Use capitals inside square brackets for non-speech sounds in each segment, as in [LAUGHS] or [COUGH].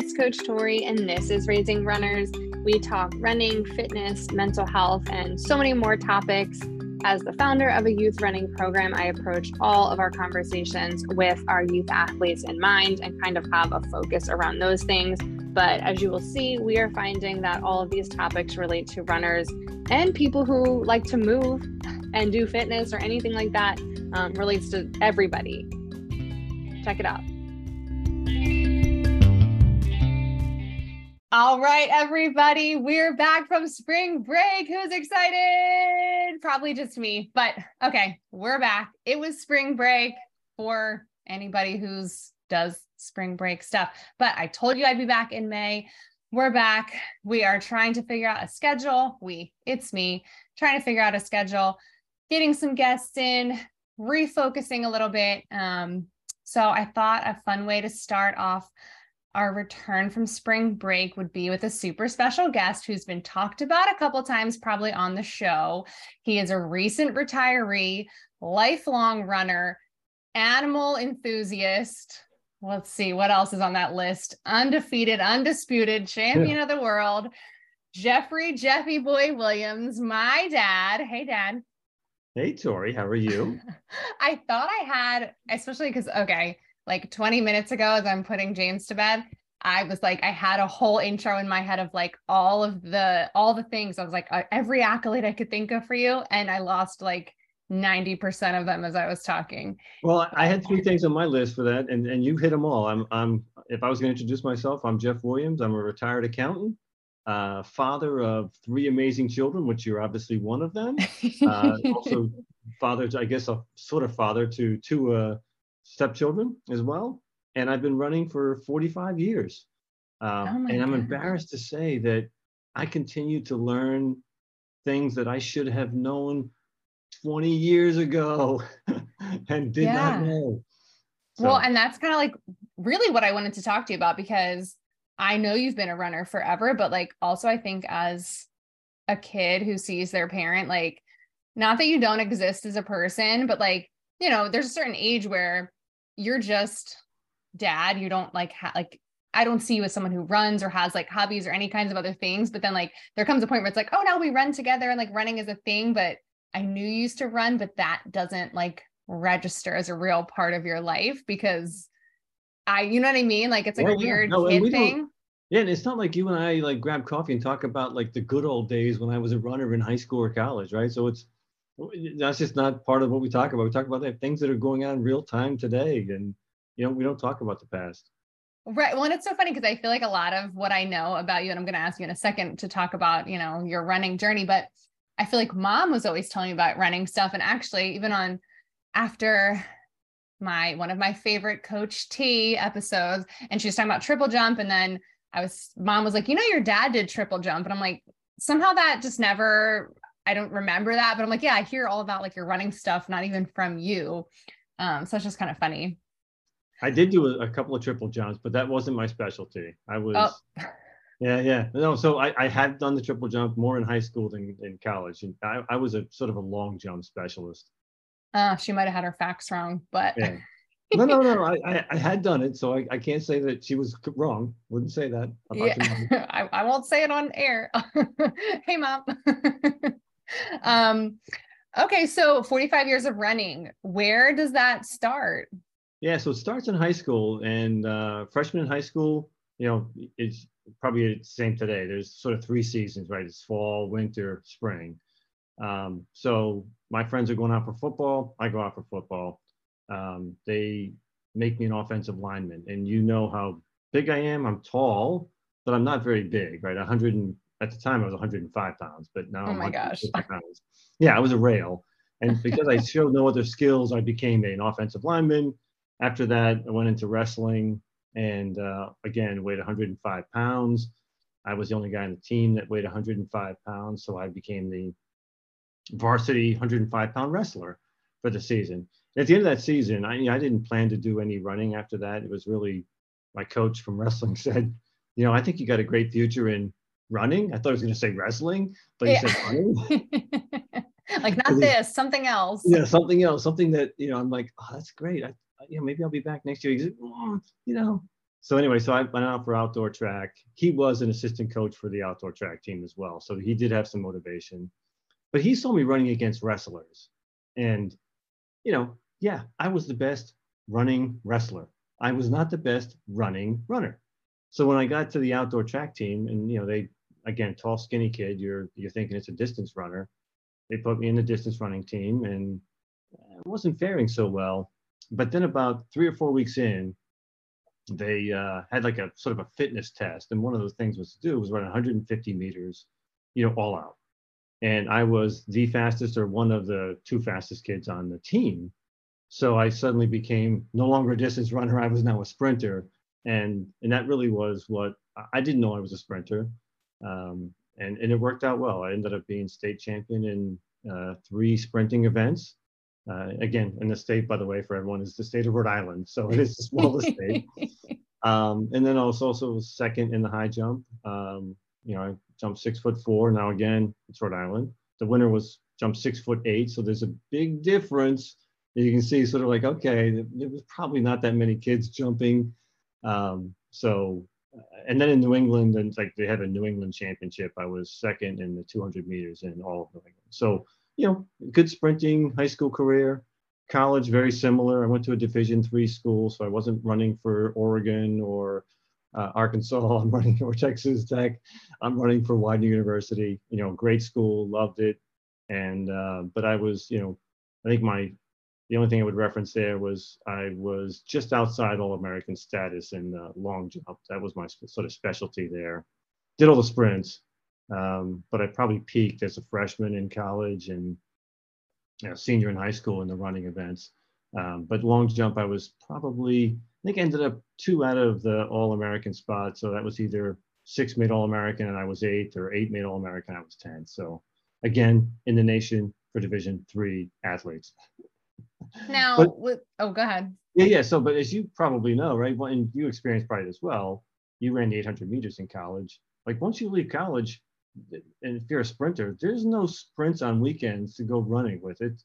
it's Coach Tori, and this is Raising Runners. We talk running, fitness, mental health, and so many more topics. As the founder of a youth running program, I approach all of our conversations with our youth athletes in mind and kind of have a focus around those things. But as you will see, we are finding that all of these topics relate to runners and people who like to move and do fitness or anything like that um, relates to everybody. Check it out. All right, everybody, we're back from spring break. Who's excited? Probably just me, but okay, we're back. It was spring break for anybody who's does spring break stuff, but I told you I'd be back in May. We're back. We are trying to figure out a schedule. We, it's me, trying to figure out a schedule, getting some guests in, refocusing a little bit. Um, so I thought a fun way to start off our return from spring break would be with a super special guest who's been talked about a couple times, probably on the show. He is a recent retiree, lifelong runner, animal enthusiast. Let's see what else is on that list. Undefeated, undisputed champion yeah. of the world, Jeffrey Jeffy Boy Williams, my dad. Hey, dad. Hey, Tori, how are you? [LAUGHS] I thought I had, especially because, okay, like 20 minutes ago as I'm putting James to bed, I was like, I had a whole intro in my head of like all of the all the things. I was like, uh, every accolade I could think of for you, and I lost like 90% of them as I was talking. Well, I had three things on my list for that, and and you hit them all. I'm I'm if I was going to introduce myself, I'm Jeff Williams. I'm a retired accountant, uh, father of three amazing children, which you're obviously one of them. Uh, [LAUGHS] also, father, I guess, a sort of father to two uh, stepchildren as well. And I've been running for 45 years. Um, oh and I'm embarrassed to say that I continue to learn things that I should have known 20 years ago [LAUGHS] and did yeah. not know. So. Well, and that's kind of like really what I wanted to talk to you about because I know you've been a runner forever, but like also I think as a kid who sees their parent, like, not that you don't exist as a person, but like, you know, there's a certain age where you're just dad. You don't like ha- like I don't see you as someone who runs or has like hobbies or any kinds of other things. But then like there comes a point where it's like, oh, now we run together and like running is a thing. But I knew you used to run, but that doesn't like register as a real part of your life because I, you know what I mean? Like it's like oh, a yeah. weird no, kid thing. Yeah, and it's not like you and I like grab coffee and talk about like the good old days when I was a runner in high school or college, right? So it's that's just not part of what we talk about. We talk about the things that are going on real time today, and you know we don't talk about the past. Right. Well, and it's so funny because I feel like a lot of what I know about you, and I'm going to ask you in a second to talk about you know your running journey, but I feel like mom was always telling me about running stuff, and actually even on after my one of my favorite Coach T episodes, and she was talking about triple jump, and then I was mom was like, you know, your dad did triple jump, and I'm like, somehow that just never I don't remember that, but I'm like, yeah, I hear all about like your running stuff, not even from you. Um, so it's just kind of funny. I did do a, a, couple of triple jumps, but that wasn't my specialty. I was, oh. [LAUGHS] yeah, yeah. No, so I, I had done the triple jump more in high school than in college. And I, I was a sort of a long jump specialist. Uh, she might have had her facts wrong, but. Yeah. [LAUGHS] no, no, no. I, I, I, had done it, so I, I can't say that she was wrong. Wouldn't say that. Yeah. [LAUGHS] I, I won't say it on air. hey, mom [LAUGHS] um, okay, so 45 years of running. Where does that start? Yeah, so it starts in high school, and uh, freshman in high school, you know, it's probably the same today. There's sort of three seasons, right? It's fall, winter, spring. Um, so my friends are going out for football. I go out for football. Um, they make me an offensive lineman, and you know how big I am. I'm tall, but I'm not very big, right? 100 and at the time I was 105 pounds, but now oh I'm. Pounds. Yeah, I was a rail. And because I [LAUGHS] showed no other skills, I became an offensive lineman. After that, I went into wrestling and uh, again weighed 105 pounds. I was the only guy on the team that weighed 105 pounds, so I became the varsity 105 pound wrestler for the season. At the end of that season, I, I didn't plan to do any running after that. It was really my coach from wrestling [LAUGHS] said, you know, I think you got a great future in running. I thought I was going to say wrestling, but yeah. said running. [LAUGHS] [LAUGHS] like not this, something else. Yeah, something else, something that you know. I'm like, oh, that's great. I, you know, maybe I'll be back next year. Said, oh, mm, you know, so anyway, so I went out for outdoor track. He was an assistant coach for the outdoor track team as well. So he did have some motivation. But he saw me running against wrestlers. And, you know, yeah, I was the best running wrestler. I was not the best running runner. So when I got to the outdoor track team, and you know, they again, tall, skinny kid, you're you're thinking it's a distance runner. They put me in the distance running team, and I wasn't faring so well. But then about three or four weeks in, they uh, had like a sort of a fitness test, and one of the things was to do was run 150 meters, you know, all out. And I was the fastest or one of the two fastest kids on the team. So I suddenly became no longer a distance runner. I was now a sprinter. And, and that really was what I didn't know I was a sprinter. Um, and, and it worked out well. I ended up being state champion in uh, three sprinting events. Uh, again, in the state, by the way, for everyone, is the state of Rhode Island. So it is the smallest [LAUGHS] state. Um, and then I was also second in the high jump. Um, you know, I jumped six foot four. Now again, it's Rhode Island. The winner was jumped six foot eight. So there's a big difference. You can see sort of like, okay, there was probably not that many kids jumping. Um, so, and then in New England, and like they had a New England championship. I was second in the 200 meters in all of New England. So, you know, good sprinting high school career college very similar i went to a division three school so i wasn't running for oregon or uh, arkansas [LAUGHS] i'm running for texas tech i'm running for widener university you know great school loved it and uh, but i was you know i think my the only thing i would reference there was i was just outside all american status in uh, long jump that was my sort of specialty there did all the sprints um, but i probably peaked as a freshman in college and you know, senior in high school in the running events. Um, but long jump, I was probably, I think, ended up two out of the All American spots. So that was either six made All American and I was eight, or eight made All American, I was 10. So again, in the nation for Division three athletes. Now, but, with, oh, go ahead. Yeah, yeah. So, but as you probably know, right, well, and you experienced probably as well, you ran the 800 meters in college. Like once you leave college, and if you're a sprinter, there's no sprints on weekends to go running with it.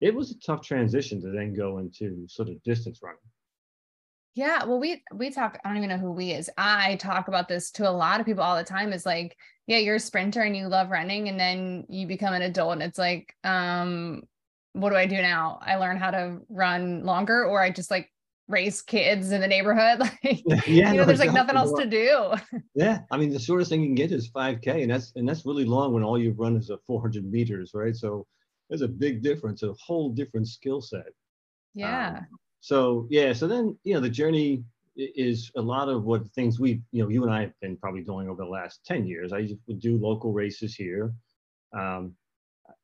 It was a tough transition to then go into sort of distance running. Yeah, well, we we talk. I don't even know who we is. I talk about this to a lot of people all the time. Is like, yeah, you're a sprinter and you love running, and then you become an adult, and it's like, um, what do I do now? I learn how to run longer, or I just like raise kids in the neighborhood. [LAUGHS] Like, yeah, you know, no, there's like nothing else to do. [LAUGHS] yeah. I mean, the shortest thing you can get is 5K, and that's and that's really long when all you've run is a 400 meters, right? So there's a big difference, a whole different skill set. Yeah. Um, so yeah, so then you know the journey is a lot of what things we you know you and I have been probably doing over the last 10 years. I would do local races here. Um,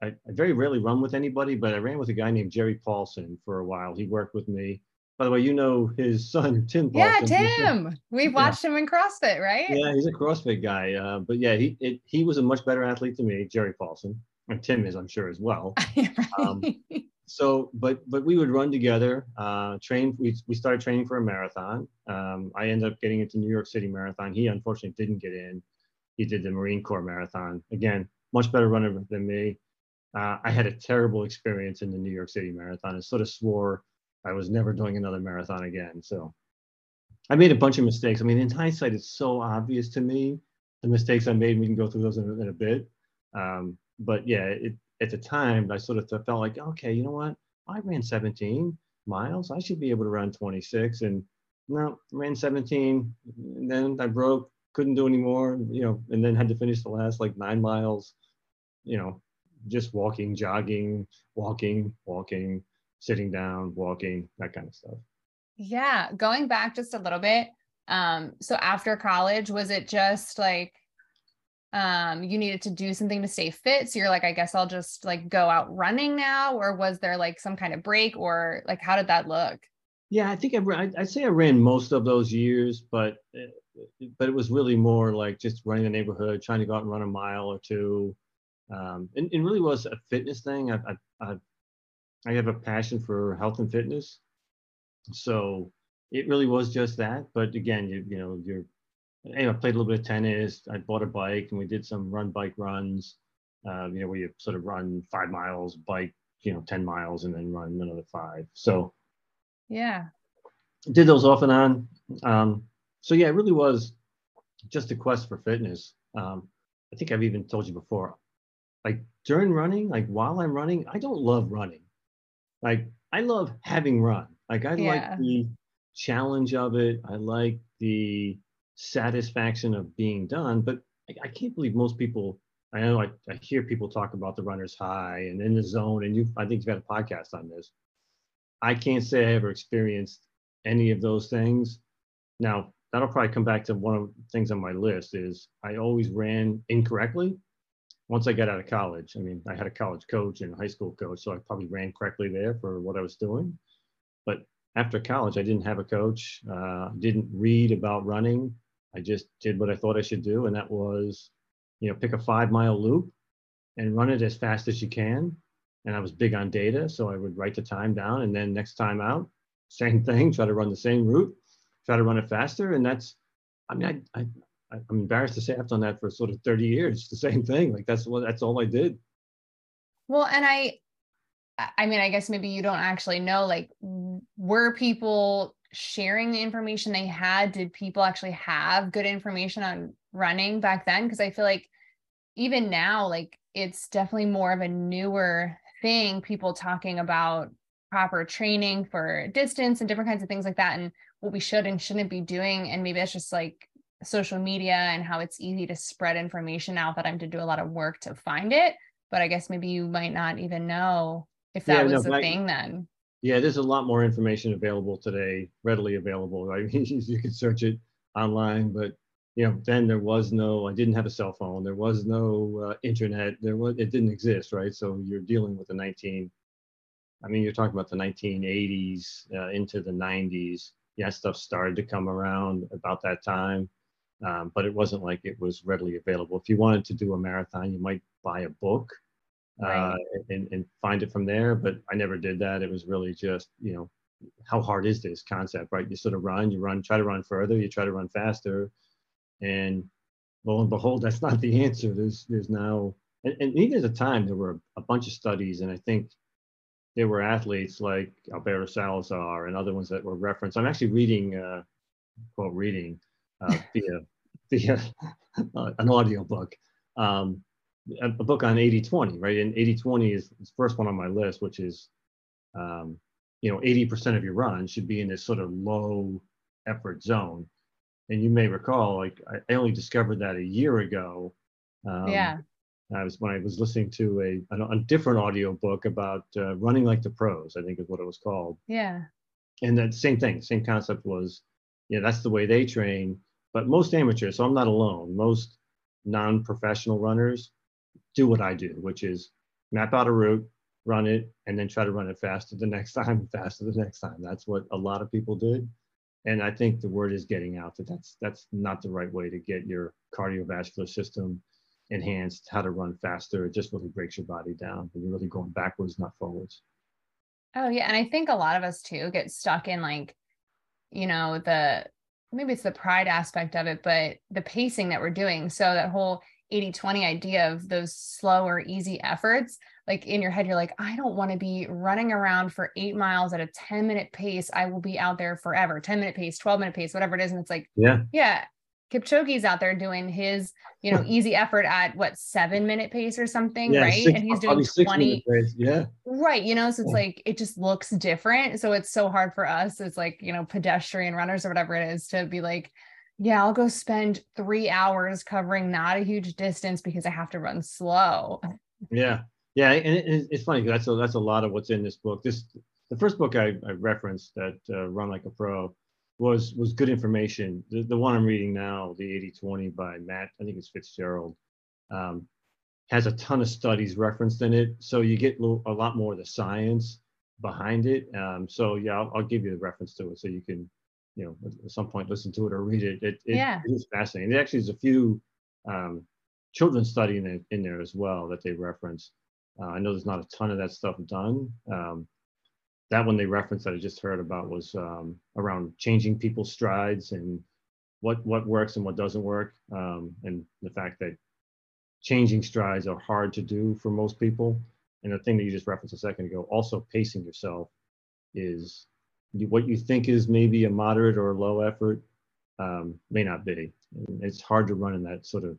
I, I very rarely run with anybody, but I ran with a guy named Jerry Paulson for a while. He worked with me by the way, you know his [LAUGHS] son Tim. Paulson. Yeah, Tim. We've watched yeah. him in CrossFit, right? Yeah, he's a CrossFit guy. Uh, but yeah, he it, he was a much better athlete than me, Jerry Paulson, and Tim is, I'm sure, as well. [LAUGHS] um, so, but but we would run together. Uh, train. We we started training for a marathon. Um, I ended up getting into New York City Marathon. He unfortunately didn't get in. He did the Marine Corps Marathon. Again, much better runner than me. Uh, I had a terrible experience in the New York City Marathon. I sort of swore I was never doing another marathon again. So I made a bunch of mistakes. I mean, in hindsight, it's so obvious to me the mistakes I made. We can go through those in, in a bit. Um, but yeah, it, at the time, I sort of felt like, okay, you know what? I ran 17 miles. I should be able to run 26. And no, ran 17. And then I broke, couldn't do anymore, you know, and then had to finish the last like nine miles, you know, just walking, jogging, walking, walking sitting down, walking, that kind of stuff. Yeah. Going back just a little bit. Um, so after college, was it just like um you needed to do something to stay fit? So you're like, I guess I'll just like go out running now, or was there like some kind of break, or like how did that look? Yeah, I think I, I'd say I ran most of those years, but eh, but it was really more like just running the neighborhood, trying to go out and run a mile or two. Um, and it really was a fitness thing. I've, I've, I've I have a passion for health and fitness. So it really was just that. But again, you, you know, you're, anyway, I played a little bit of tennis. I bought a bike and we did some run bike runs, um, you know, where you sort of run five miles, bike, you know, 10 miles and then run another five. So yeah, did those off and on. Um, so yeah, it really was just a quest for fitness. Um, I think I've even told you before, like during running, like while I'm running, I don't love running. Like I love having run. Like I yeah. like the challenge of it. I like the satisfaction of being done. But I, I can't believe most people. I know I, I hear people talk about the runner's high and in the zone, and you. I think you've had a podcast on this. I can't say I ever experienced any of those things. Now that'll probably come back to one of the things on my list is I always ran incorrectly. Once I got out of college, I mean, I had a college coach and a high school coach, so I probably ran correctly there for what I was doing. But after college, I didn't have a coach, uh, didn't read about running. I just did what I thought I should do, and that was, you know, pick a five mile loop and run it as fast as you can. And I was big on data, so I would write the time down, and then next time out, [LAUGHS] same thing, try to run the same route, try to run it faster, and that's, I mean, I, I I'm embarrassed to say I've done that for sort of 30 years. The same thing. Like that's what that's all I did. Well, and I I mean, I guess maybe you don't actually know, like, were people sharing the information they had? Did people actually have good information on running back then? Because I feel like even now, like, it's definitely more of a newer thing, people talking about proper training for distance and different kinds of things like that, and what we should and shouldn't be doing. And maybe it's just like social media and how it's easy to spread information out that I'm to do a lot of work to find it. But I guess maybe you might not even know if that yeah, was no, a thing then. Yeah, there's a lot more information available today, readily available. I Right, [LAUGHS] you can search it online, but you know, then there was no. I didn't have a cell phone. There was no uh, internet. There was it didn't exist, right? So you're dealing with the 19. I mean, you're talking about the 1980s uh, into the 90s. Yeah, stuff started to come around about that time, um, but it wasn't like it was readily available. If you wanted to do a marathon, you might buy a book right. uh, and, and find it from there. But I never did that. It was really just, you know, how hard is this concept, right? You sort of run, you run, try to run further, you try to run faster. And lo and behold, that's [LAUGHS] not the answer. There's, there's now, and, and even at the time, there were a bunch of studies, and I think there were athletes like Alberto Salazar and other ones that were referenced. I'm actually reading, uh, quote, reading uh, via, via uh, an audio book. Um, a, book on 80-20, right? And 80-20 is the first one on my list, which is, um, you know, 80% of your run should be in this sort of low effort zone. And you may recall, like I only discovered that a year ago. Um, yeah. I was when I was listening to a, a, a different audio book about uh, running like the pros, I think is what it was called. Yeah. And that same thing, same concept was, you know, that's the way they train. But most amateurs, so I'm not alone. Most non-professional runners do what I do, which is map out a route, run it, and then try to run it faster the next [LAUGHS] time, faster the next time. That's what a lot of people did. And I think the word is getting out that that's that's not the right way to get your cardiovascular system enhanced, how to run faster. It just really breaks your body down. And you're really going backwards, not forwards. Oh yeah. And I think a lot of us too get stuck in like, you know, the maybe it's the pride aspect of it, but the pacing that we're doing. So that whole 80 20 idea of those slower, easy efforts. Like in your head, you're like, I don't want to be running around for eight miles at a 10 minute pace. I will be out there forever, 10 minute pace, 12 minute pace, whatever it is. And it's like, yeah, yeah. Kipchoge's out there doing his, you know, [LAUGHS] easy effort at what seven minute pace or something, yeah, right? Six, and he's doing 20. Yeah. Right. You know, so it's yeah. like it just looks different. So it's so hard for us as like, you know, pedestrian runners or whatever it is to be like, yeah, I'll go spend three hours covering not a huge distance because I have to run slow. Yeah. Yeah. And it's funny. because That's a, that's a lot of what's in this book. This, the first book I, I referenced that uh, Run Like a Pro was, was good information. The, the one I'm reading now, the 80 20 by Matt, I think it's Fitzgerald, um, has a ton of studies referenced in it. So you get a lot more of the science behind it. Um, so yeah, I'll, I'll give you the reference to it so you can you know at some point listen to it or read it. It, it, yeah. it is fascinating. There actually is a few um, children's study in, it, in there as well that they reference. Uh, I know there's not a ton of that stuff done. Um, that one they referenced that I just heard about was um, around changing people's strides and what what works and what doesn't work, um, and the fact that changing strides are hard to do for most people. And the thing that you just referenced a second ago, also pacing yourself, is what you think is maybe a moderate or low effort um, may not be. It's hard to run in that sort of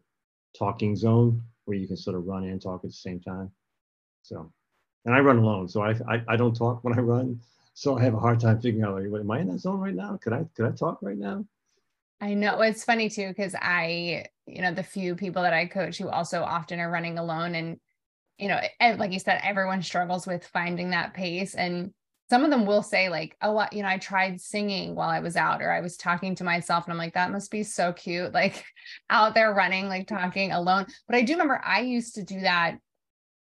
talking zone where you can sort of run and talk at the same time. So, and I run alone, so I, I, I don't talk when I run. So I have a hard time figuring out like, am I in that zone right now? Could I could I talk right now? I know it's funny too because I, you know, the few people that I coach who also often are running alone, and you know, like you said, everyone struggles with finding that pace, and some of them will say like, "Oh, you know, I tried singing while I was out, or I was talking to myself," and I'm like, "That must be so cute!" [LAUGHS] Like out there running, like talking alone. But I do remember I used to do that.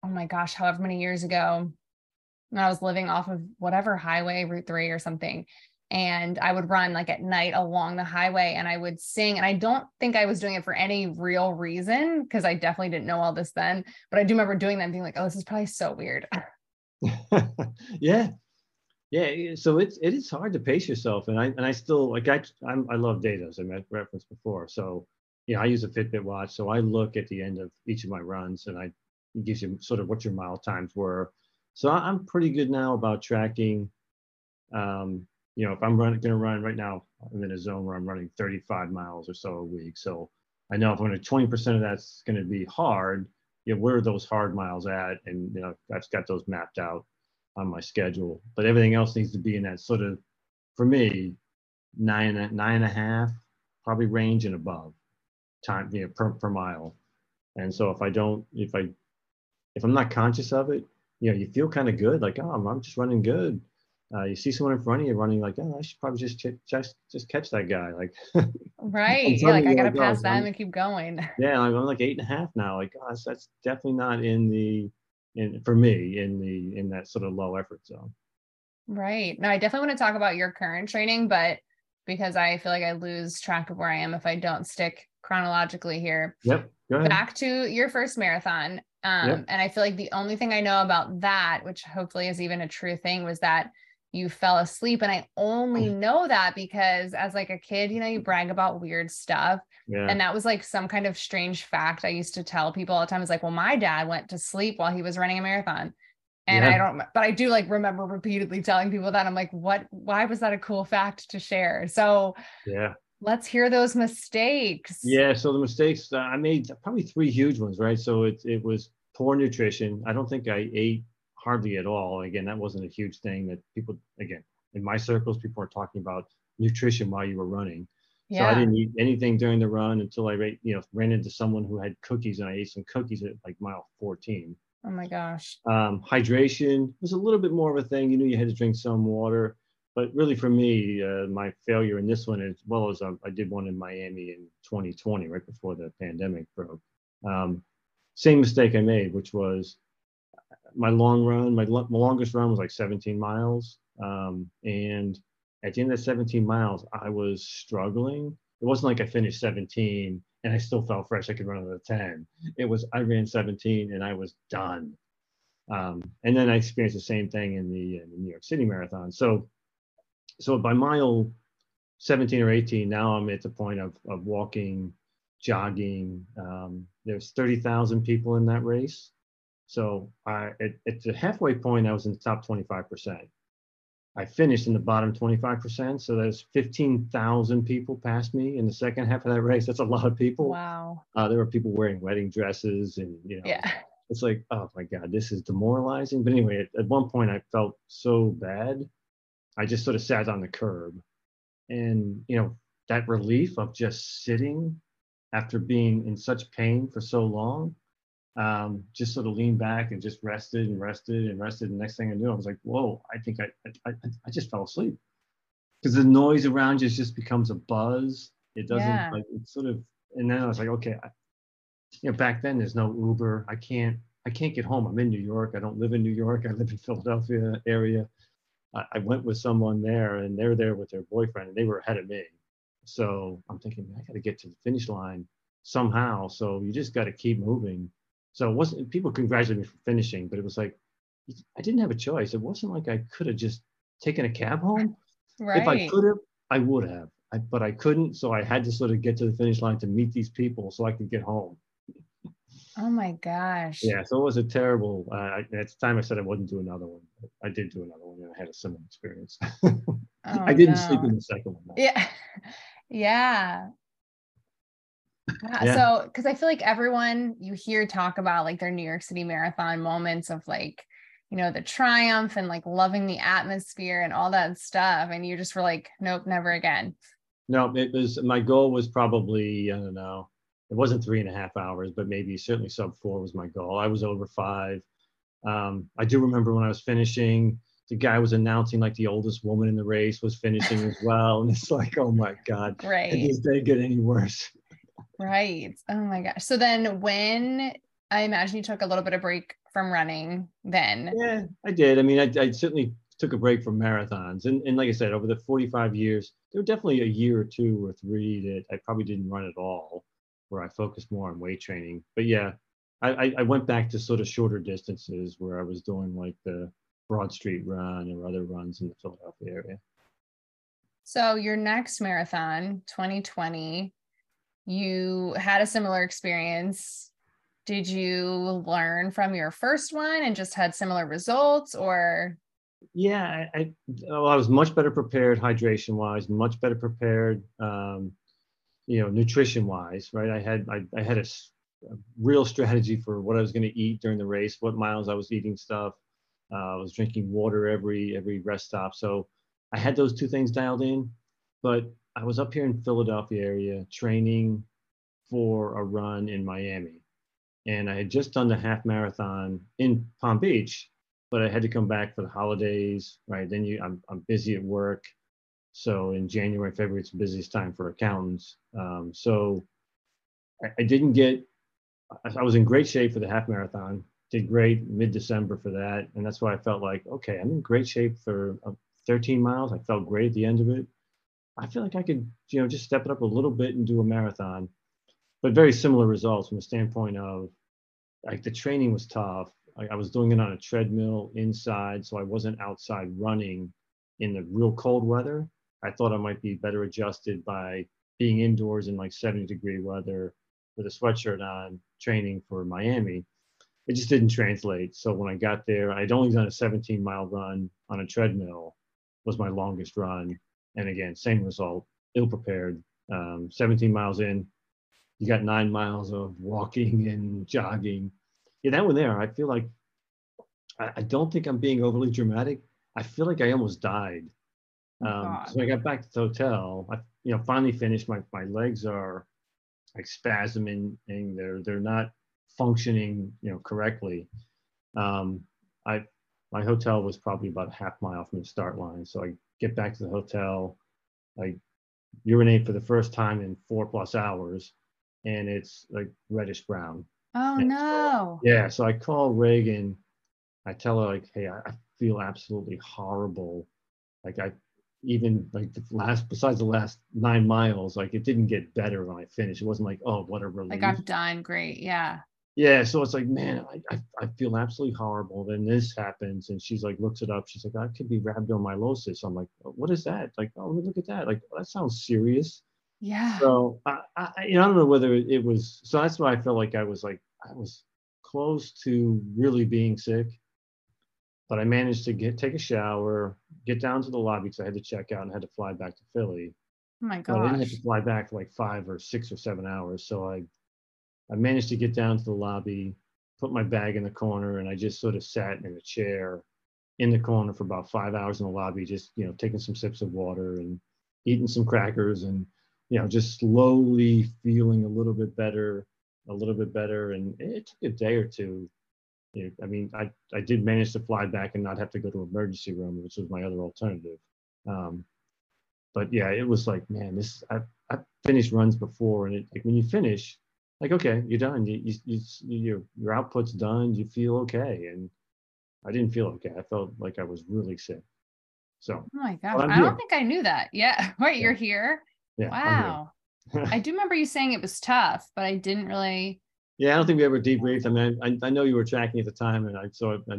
Oh my gosh, however many years ago, when I was living off of whatever highway, Route Three or something, and I would run like at night along the highway and I would sing. And I don't think I was doing it for any real reason because I definitely didn't know all this then. But I do remember doing that and being like, oh, this is probably so weird. [LAUGHS] [LAUGHS] yeah. Yeah. Eh, so it's it is hard to pace yourself. And I and I still like I I'm, I love data as I referenced before. So you know, I use a Fitbit watch. So I look at the end of each of my runs and I it gives you sort of what your mile times were. So I'm pretty good now about tracking um, you know, if I'm going to run right now, I'm in a zone where I'm running 35 miles or so a week. So I know if I'm going to 20% of that's going to be hard, you know, where are those hard miles at? And, you know, I've got those mapped out on my schedule, but everything else needs to be in that sort of, for me, nine, nine and a half, probably range and above time, you know, per, per mile. And so if I don't, if I, if I'm not conscious of it, you know, you feel kind of good, like, oh, I'm just running good uh, you see someone in front of you running like, oh, I should probably just ch- just just catch that guy. Like, [LAUGHS] right? Yeah, like I gotta like, pass oh, them and keep going. [LAUGHS] Yeah, I'm, I'm, like eight and a half now. Like, gosh, that's definitely not in the in for me in the in that sort of low effort zone. Right. Now, I definitely want to talk about your current training, but because I feel like I lose track of where I am if I don't stick chronologically here. Yep. Back to your first marathon. Um, yep. And I feel like the only thing I know about that, which hopefully is even a true thing, was that you fell asleep and i only mm. know that because as like a kid you know you brag about weird stuff yeah. and that was like some kind of strange fact i used to tell people all the time is like well my dad went to sleep while he was running a marathon and yeah. i don't but i do like remember repeatedly telling people that i'm like what why was that a cool fact to share so yeah let's hear those mistakes yeah so the mistakes uh, i made probably three huge ones right so it, it was poor nutrition i don't think i ate hardly at all. Again, that wasn't a huge thing that people, again, in my circles, people are talking about nutrition while you were running. Yeah. So I didn't eat anything during the run until I, you know, ran into someone who had cookies and I ate some cookies at like mile 14. Oh my gosh. Um, hydration was a little bit more of a thing. You knew you had to drink some water, but really for me, uh, my failure in this one, as well as um, I did one in Miami in 2020, right before the pandemic broke. Um, same mistake I made, which was my long run, my, my longest run was like 17 miles. Um, and at the end of 17 miles, I was struggling. It wasn't like I finished 17 and I still felt fresh. I could run another 10. It was, I ran 17 and I was done. Um, and then I experienced the same thing in the, in the, New York City Marathon. So, so by mile 17 or 18, now I'm at the point of, of walking, jogging. Um, there's 30,000 people in that race. So I, at, at the halfway point, I was in the top 25%. I finished in the bottom 25%. So there's 15,000 people past me in the second half of that race. That's a lot of people. Wow. Uh, there were people wearing wedding dresses and, you know, yeah. it's like, oh my God, this is demoralizing. But anyway, at, at one point I felt so bad. I just sort of sat on the curb and, you know, that relief of just sitting after being in such pain for so long um, just sort of leaned back and just rested and rested and rested. And next thing I knew, I was like, whoa, I think I, I, I just fell asleep because the noise around you just becomes a buzz. It doesn't yeah. like it's sort of, and then I was like, okay, I, you know, back then there's no Uber. I can't, I can't get home. I'm in New York. I don't live in New York. I live in Philadelphia area. I, I went with someone there and they're there with their boyfriend and they were ahead of me. So I'm thinking, I got to get to the finish line somehow. So you just got to keep moving so it wasn't people congratulated me for finishing, but it was like I didn't have a choice. It wasn't like I could have just taken a cab home. Right. If I could have, I would have. I, but I couldn't, so I had to sort of get to the finish line to meet these people so I could get home. Oh my gosh. Yeah, so it was a terrible. Uh, at the time, I said I wouldn't do another one. I did do another one, and I had a similar experience. [LAUGHS] oh, I didn't no. sleep in the second one. Though. [LAUGHS] Yeah. Yeah. yeah. So, because I feel like everyone you hear talk about like their New York City Marathon moments of like, you know, the triumph and like loving the atmosphere and all that stuff. And you just were like, nope, never again. No, it was my goal was probably, I don't know, it wasn't three and a half hours, but maybe certainly sub four was my goal. I was over five. Um, I do remember when I was finishing, the guy was announcing like the oldest woman in the race was finishing as well. And it's like, oh my God, [LAUGHS] right. It just didn't get any worse. Right. Oh my gosh. So then when I imagine you took a little bit of break from running then. Yeah, I did. I mean, I, I certainly took a break from marathons. And, and like I said, over the 45 years, there were definitely a year or two or three that I probably didn't run at all, where I focused more on weight training. But yeah, I, I went back to sort of shorter distances where I was doing like the Broad Street run or other runs in the Philadelphia area. So your next marathon, 2020, you had a similar experience. Did you learn from your first one and just had similar results or? Yeah, I, I, well, I was much better prepared hydration wise, much better prepared, um, you know, nutrition wise, right? I had, I, I had a, a real strategy for what I was going to eat during the race, what miles I was eating stuff. Uh, I was drinking water every, every rest stop. So I had those two things dialed in, but I was up here in Philadelphia area training for a run in Miami. And I had just done the half marathon in Palm Beach, but I had to come back for the holidays, right? Then you, I'm, I'm busy at work. So in January, February, it's the busiest time for accountants. Um, so I, I, didn't get, I, I was in great shape for the half marathon, did great mid December for that. And that's why I felt like, okay, I'm in great shape for uh, 13 miles. I felt great at the end of it. I feel like I could, you know, just step it up a little bit and do a marathon, but very similar results from the standpoint of like the training was tough. I, I was doing it on a treadmill inside, so I wasn't outside running in the real cold weather. I thought I might be better adjusted by being indoors in like 70 degree weather with a sweatshirt on training for Miami. It just didn't translate. So when I got there, I'd only done a 17 mile run on a treadmill was my longest run and again, same result, ill prepared. Um, 17 miles in, you got nine miles of walking [LAUGHS] and jogging. Yeah, that one there, I feel like I, I don't think I'm being overly dramatic. I feel like I almost died. Oh, um, so I got back to the hotel. I, you know, finally finished. My my legs are like spasming, and they're they're not functioning, you know, correctly. Um, I my hotel was probably about a half mile from the start line, so I get back to the hotel, I urinate for the first time in four plus hours, and it's like reddish brown. Oh and no. Yeah, so I call Reagan. I tell her like, hey, I, I feel absolutely horrible. Like I even like the last besides the last nine miles, like it didn't get better when I finished. It wasn't like, oh, what a relief. Like I'm done. Great. Yeah. Yeah so it's like man I, I, I, feel absolutely horrible. Then this happens and she's like looks it up. She's like i could be rhabdomyolysis. I'm like oh, what is that? Like oh look at that. Like that sounds serious. Yeah. So I, I you know i don't know whether it was so that's why i felt like i was like i was close to really being sick but i managed to get take a shower get down to the lobby because i had to check out and had to fly back to philly oh my god i didn't have to fly back for like five or six or seven hours so i I managed to get down to the lobby, put my bag in the corner, and I just sort of sat in a chair in the corner for about five hours in the lobby, just you know, taking some sips of water and eating some crackers and you know, just slowly feeling a little bit better, a little bit better. And it took a day or two. I mean, I, I did manage to fly back and not have to go to emergency room, which was my other alternative. Um, but yeah, it was like, man, this I I finished runs before, and it, like when you finish, like okay you're done. You, you, you, your your output's done. You feel okay. And i didn't feel okay. I felt like i was really sick. So oh my gosh. I don't think i knew that. Yeah. [LAUGHS] Right yeah. you're here? Yeah, wow. [LAUGHS] I do remember you saying it was tough but i didn't really yeah i don't think we ever debriefed i mean i, I know you were tracking at the time and i so I,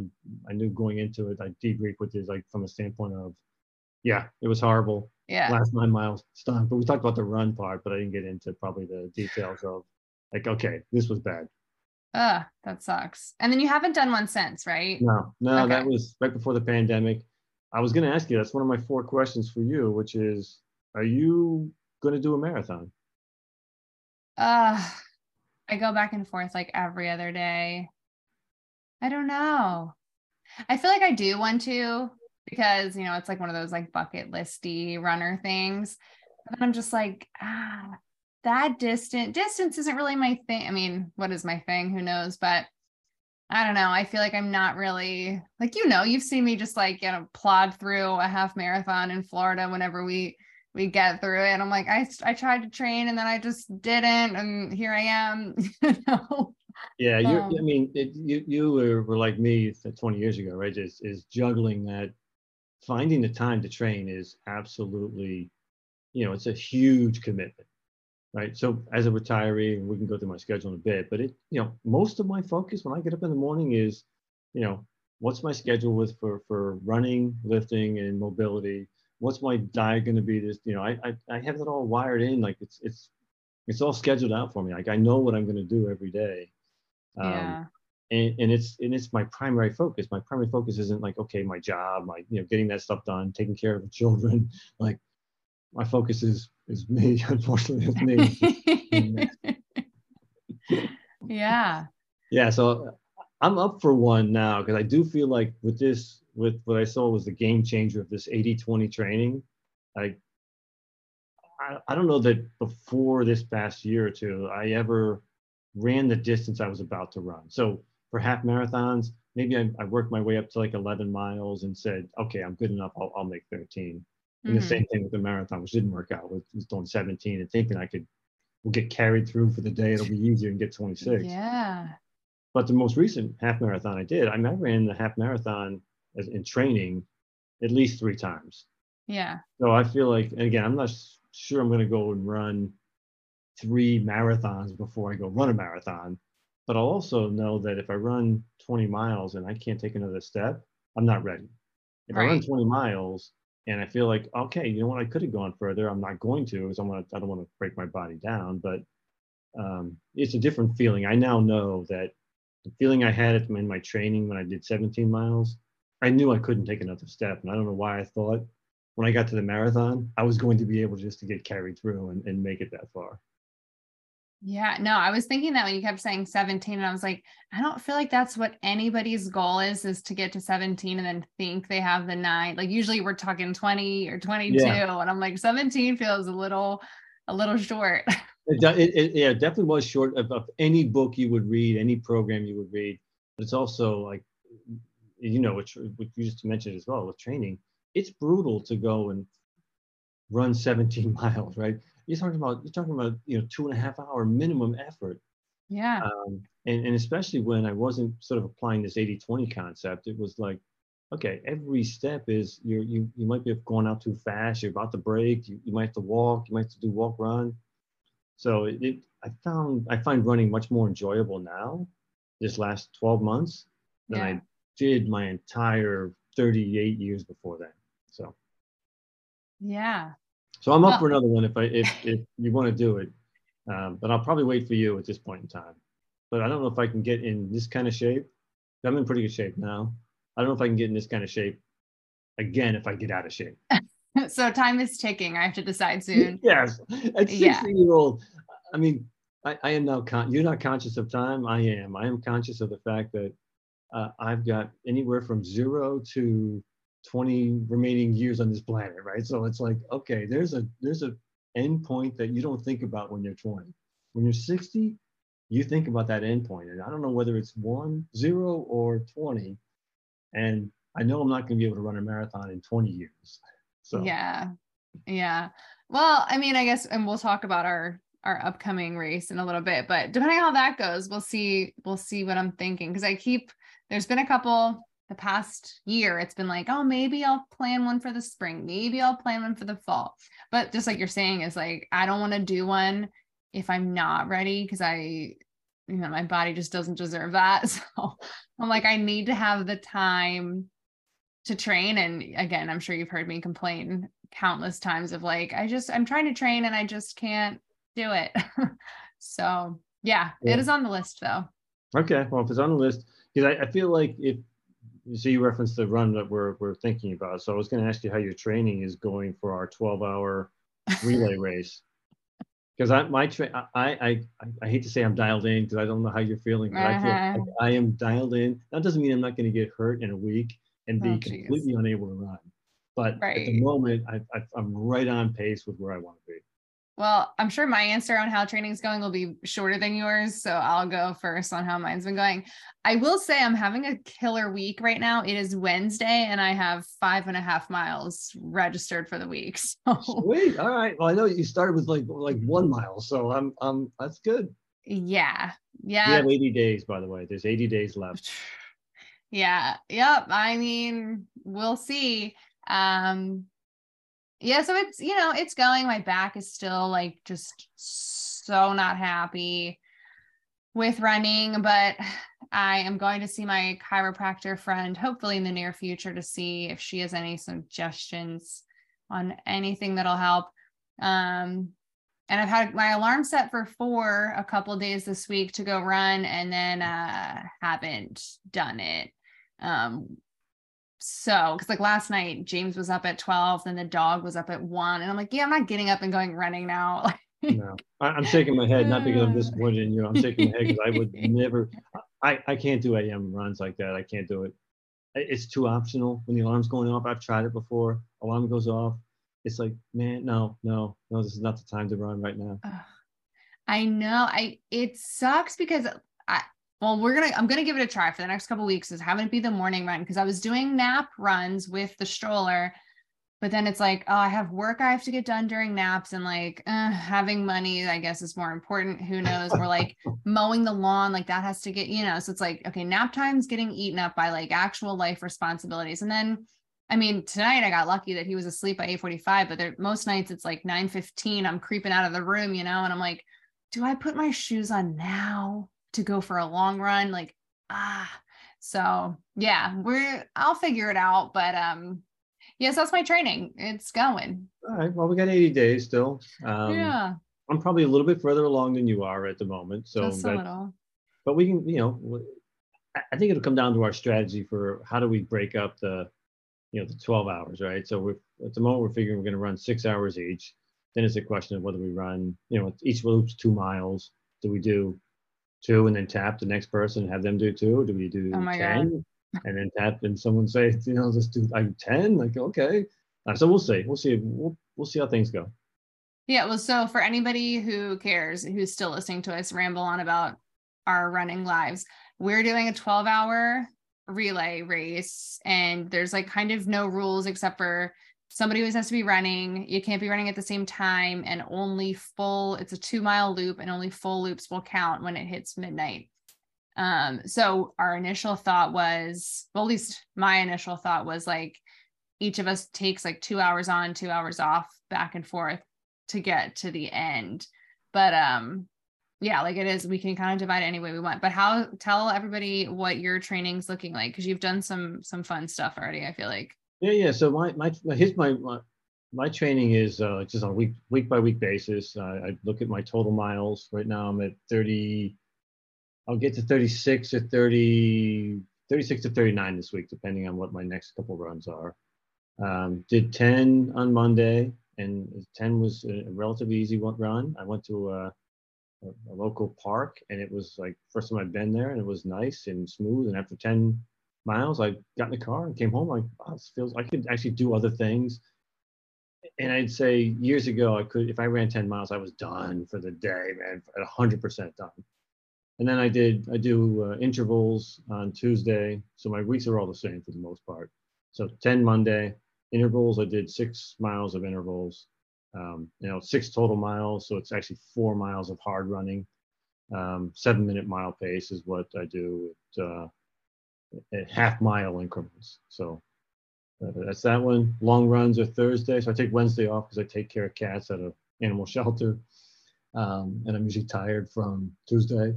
I knew going into it i debriefed with you like from a standpoint of yeah it was horrible yeah last nine miles stunk but we talked about the run part but i didn't get into probably the details of like, okay, this was bad. Ah, that sucks. And then you haven't done one since, right? No, no, okay. that was right before the pandemic. I was going to ask you, that's one of my four questions for you, which is, are you going to do a marathon? Uh, I go back and forth like every other day. I don't know. I feel like I do want to because, you know, it's like one of those like bucket listy runner things. But I'm just like, ah, that distant distance isn't really my thing. I mean, what is my thing? Who knows? But I don't know. I feel like I'm not really like you know, you've seen me just like, you know, plod through a half marathon in Florida whenever we we get through it. And I'm like, I I tried to train and then I just didn't, and here I am. [LAUGHS] you know? Yeah, you um, I mean, it, you you were, were like me 20 years ago, right? Is is juggling that. Finding the time to train is absolutely, you know, it's a huge commitment right? So as a retiree, we can go through my schedule in a bit, but it, you know, most of my focus when I get up in the morning is, you know, what's my schedule with for for running, lifting, and mobility? What's my diet going to be? This, you know, I, I I have it all wired in, like it's it's it's all scheduled out for me. Like I know what I'm going to do every day. Um, yeah. And, and it's and it's my primary focus. My primary focus isn't like okay, my job, my you know, getting that stuff done, taking care of the children. [LAUGHS] Like my focus is is me. [LAUGHS] Unfortunately, it's me. [LAUGHS] yeah. Yeah. So I'm up for one now because I do feel like with this, with what I saw was the game changer of this 80-20 training. Like, I, I don't know that before this past year or two, I ever ran the distance I was about to run. So for half marathons, maybe I, I worked my way up to like 11 miles and said, okay, I'm good enough. I'll, I'll make 13. And mm-hmm. the same thing with the marathon, which didn't work out. I was doing 17 and thinking I could will get carried through for the day. It'll be easier and get 26. Yeah. But the most recent half marathon I did, I, mean, I ran the half marathon in training at least three times. Yeah. So I feel like, and again, I'm not sure I'm going to go and run three marathons before I go run a marathon. But I'll also know that if I run 20 miles and I can't take another step, I'm not ready. If right. I run 20 miles and I feel like okay, you know what, I could have gone further. I'm not going to because I want I don't want to break my body down, but um, it's a different feeling. I now know that the feeling I had in my training when I did 17 miles, I knew I couldn't take another step, and I don't know why I thought when I got to the marathon I was going to be able just to get carried through and, and make it that far. Yeah, no, I was thinking that when you kept saying 17, and I was like, I don't feel like that's what anybody's goal is, is to get to 17 and then think they have the nine. Like usually we're talking 20 or 22, yeah. and I'm like, 17 feels a little, a little short. [LAUGHS] it, it, it, yeah, definitely was short of, of any book you would read, any program you would read. But it's also like, you know, which, which you just mentioned as well with training, it's brutal to go and run 17 [LAUGHS] miles, right? you're talking about you're talking about you know two and a half hour minimum effort yeah um, and, and especially when i wasn't sort of applying this 80 20 concept it was like okay every step is you're you, you might be going out too fast you're about to break you, you might have to walk you might have to do walk run so it, it i found i find running much more enjoyable now this last 12 months than yeah. i did my entire 38 years before that so yeah so I'm up well, for another one if I if if you want to do it. Um, but I'll probably wait for you at this point in time. But I don't know if I can get in this kind of shape. I'm in pretty good shape now. I don't know if I can get in this kind of shape again if I get out of shape. [LAUGHS] so time is ticking. I have to decide soon. yes. At 60 yeah. year old, I mean, I, I am now con- you're not conscious of time. I am. I am conscious of the fact that uh, I've got anywhere from zero to 20 remaining years on this planet, right? So it's like, okay, there's a there's a end point that you don't think about when you're 20. When you're 60, you think about that end point. And I don't know whether it's one, zero, or 20. And I know I'm not going to be able to run a marathon in 20 years. So yeah. Yeah. Well, I mean, I guess, and we'll talk about our our upcoming race in a little bit, but depending on how that goes, we'll see, we'll see what I'm thinking. Cause I keep there's been a couple the past year, it's been like, oh, maybe I'll plan one for the spring. Maybe I'll plan one for the fall. But just like you're saying, is like, I don't want to do one if I'm not ready because I, you know, my body just doesn't deserve that. [LAUGHS] So I'm like, I need to have the time to train. And again, I'm sure you've heard me complain countless times of like, I just, I'm trying to train and I just can't do it. [LAUGHS] so yeah, yeah, it is on the list though. Okay. Well, if it's on the list, because I, I feel like if so you referenced the run that we're, we're thinking about. So I was going to ask you how your training is going for our 12 hour [LAUGHS] relay race. because I my tra- I, I I hate to say I'm dialed in because I don't know how you're feeling, but I feel Uh-huh. like I am dialed in. That doesn't mean I'm not going to get hurt in a week and be Oh, completely unable to run. But at the moment, I, I I'm right on pace with where I want to be. Well, I'm sure my answer on how training's going will be shorter than yours. So I'll go first on how mine's been going. I will say I'm having a killer week right now. It is Wednesday and I have five and a half miles registered for the week. [LAUGHS] So Sweet. All right. Well, I know you started with like like one mile, so I'm um that's good. yeah. We Yeah. have 80 days, by the way. There's 80 days left. [SIGHS] Yeah. Yep. I mean, we'll see. Um yeah, so it's you know, it's going. My back is still like just so not happy with running, but I am going to see my chiropractor friend hopefully in the near future to see if she has any suggestions on anything that'll help. Um and I've had my alarm set for four a couple days this week to go run and then uh haven't done it. Um so because like last night James was up at 12, then the dog was up at one, and I'm like, yeah, I'm not getting up and going running now. [LAUGHS] No, I, I'm shaking my head, not because I'm uh. disappointed in you. I'm shaking my head because I would [LAUGHS] never, I, I can't do AM runs like that. I can't do it. It's too optional when the alarm's going off. I've tried it before. Alarm goes off. It's like, man, no, no, no, this is not the time to run right now. I know. I it sucks because I well, we're gonna I'm gonna give it a try for the next couple weeks. Is having it be the morning run because I was doing nap runs with the stroller, but then it's like, oh, I have work I have to get done during naps, and like uh, having money, I guess, is more important. Who knows? Or like [LAUGHS] mowing the lawn, like that has to get you know. So it's like, okay, nap time's getting eaten up by like actual life responsibilities, and then. I mean, tonight I got lucky that he was asleep by 8:45, but there most nights it's like 9:15. I'm creeping out of the room, you know, and I'm like, do I put my shoes on now to go for a long run? Like, ah, so yeah, we're I'll figure it out. But um, yes, that's my training. It's going. All right. Well, we got 80 days still. Um, yeah, I'm probably a little bit further along than you are at the moment. So, just a that- little. but we can, you know, i think it'll come down to our strategy for how do we break up the, you know, the 12 hours, right? So we're at the moment we're figuring we're going to run six hours each. Then it's a question of whether we run, you know, each loop's two miles. Do we do two and then tap the next person and have them do two? Do we do Oh my 10 [LAUGHS] and then tap and someone say, [LAUGHS] you know, let's do like 10? Like, okay. Uh, so we'll see. We'll see. We'll, we'll see how things go. Yeah, well, so for anybody who cares, who's still listening to us ramble on about our running lives, we're doing a 12 hour relay race, and there's like kind of no rules except for somebody always has to be running. You can't be running at the same time, and only full, it's a two mile loop, and only full loops will count when it hits midnight. Um, so our initial thought was, well, at least my initial thought was like, each of us takes like two hours on, two hours off, back and forth to get to the end. But um yeah, like it is we can kind of divide it any way we want. But how tell everybody what your training's looking like because you've done some some fun stuff already, I feel like. Yeah, yeah. So my my here's my my, my training is uh, just on a week week by week basis. Uh, I look at my total miles. Right now I'm at 30. I'll get to 36 or 30, 36 to 39 this week, depending on what my next couple runs are. Um, did 10 on Monday, and 10 was a relatively easy run. I went to a, a, a local park, and it was like first time I'd been there, and it was nice and smooth. And after 10 miles, I got in the car and came home like, this feels I could actually do other things. And I'd say years ago, I could if I ran 10 miles, I was done for the day, man, at 100% done. And then I did I do uh, intervals on Tuesday, so my weeks are all the same for the most part. So 10 Monday intervals, I did six miles of intervals. Um, you know, six total miles, so it's actually four miles of hard running. Um, seven minute mile pace is what I do. At, uh, half mile increments. So uh, that's that one. Long runs are Thursday. So I take Wednesday off because I take care of cats at a animal shelter. Um, and I'm usually tired from Tuesday.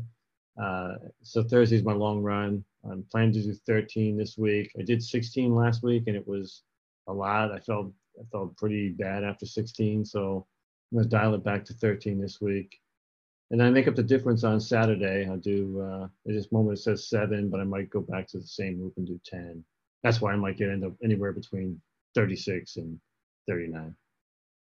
Uh, so Thursday is my long run. I'm planning to do 13 this week. I did 16 last week and it was a lot. I felt I felt pretty bad after 16. So I'm gonna dial it back to 13 this week. And I make up the difference on Saturday. I'll do, uh, at this moment it says seven, but I might go back to the same loop and do 10. That's why I might get end up anywhere between 36 and 39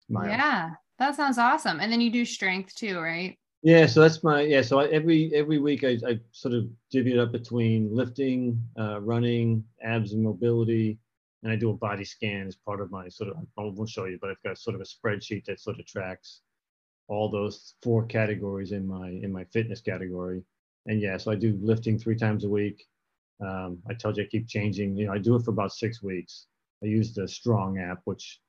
miles. Yeah. That sounds awesome. And then you do strength too, right? Yeah, so that's my yeah. So I, every every week I, I sort of divvy it up between lifting, uh, running, abs and mobility, and I do a body scan as part of my sort of. I won't show you, but I've got sort of a spreadsheet that sort of tracks all those four categories in my in my fitness category. And yeah, so I do lifting three times a week. Um, I told you I keep changing. You know, I do it for about six weeks. I use the Strong app, which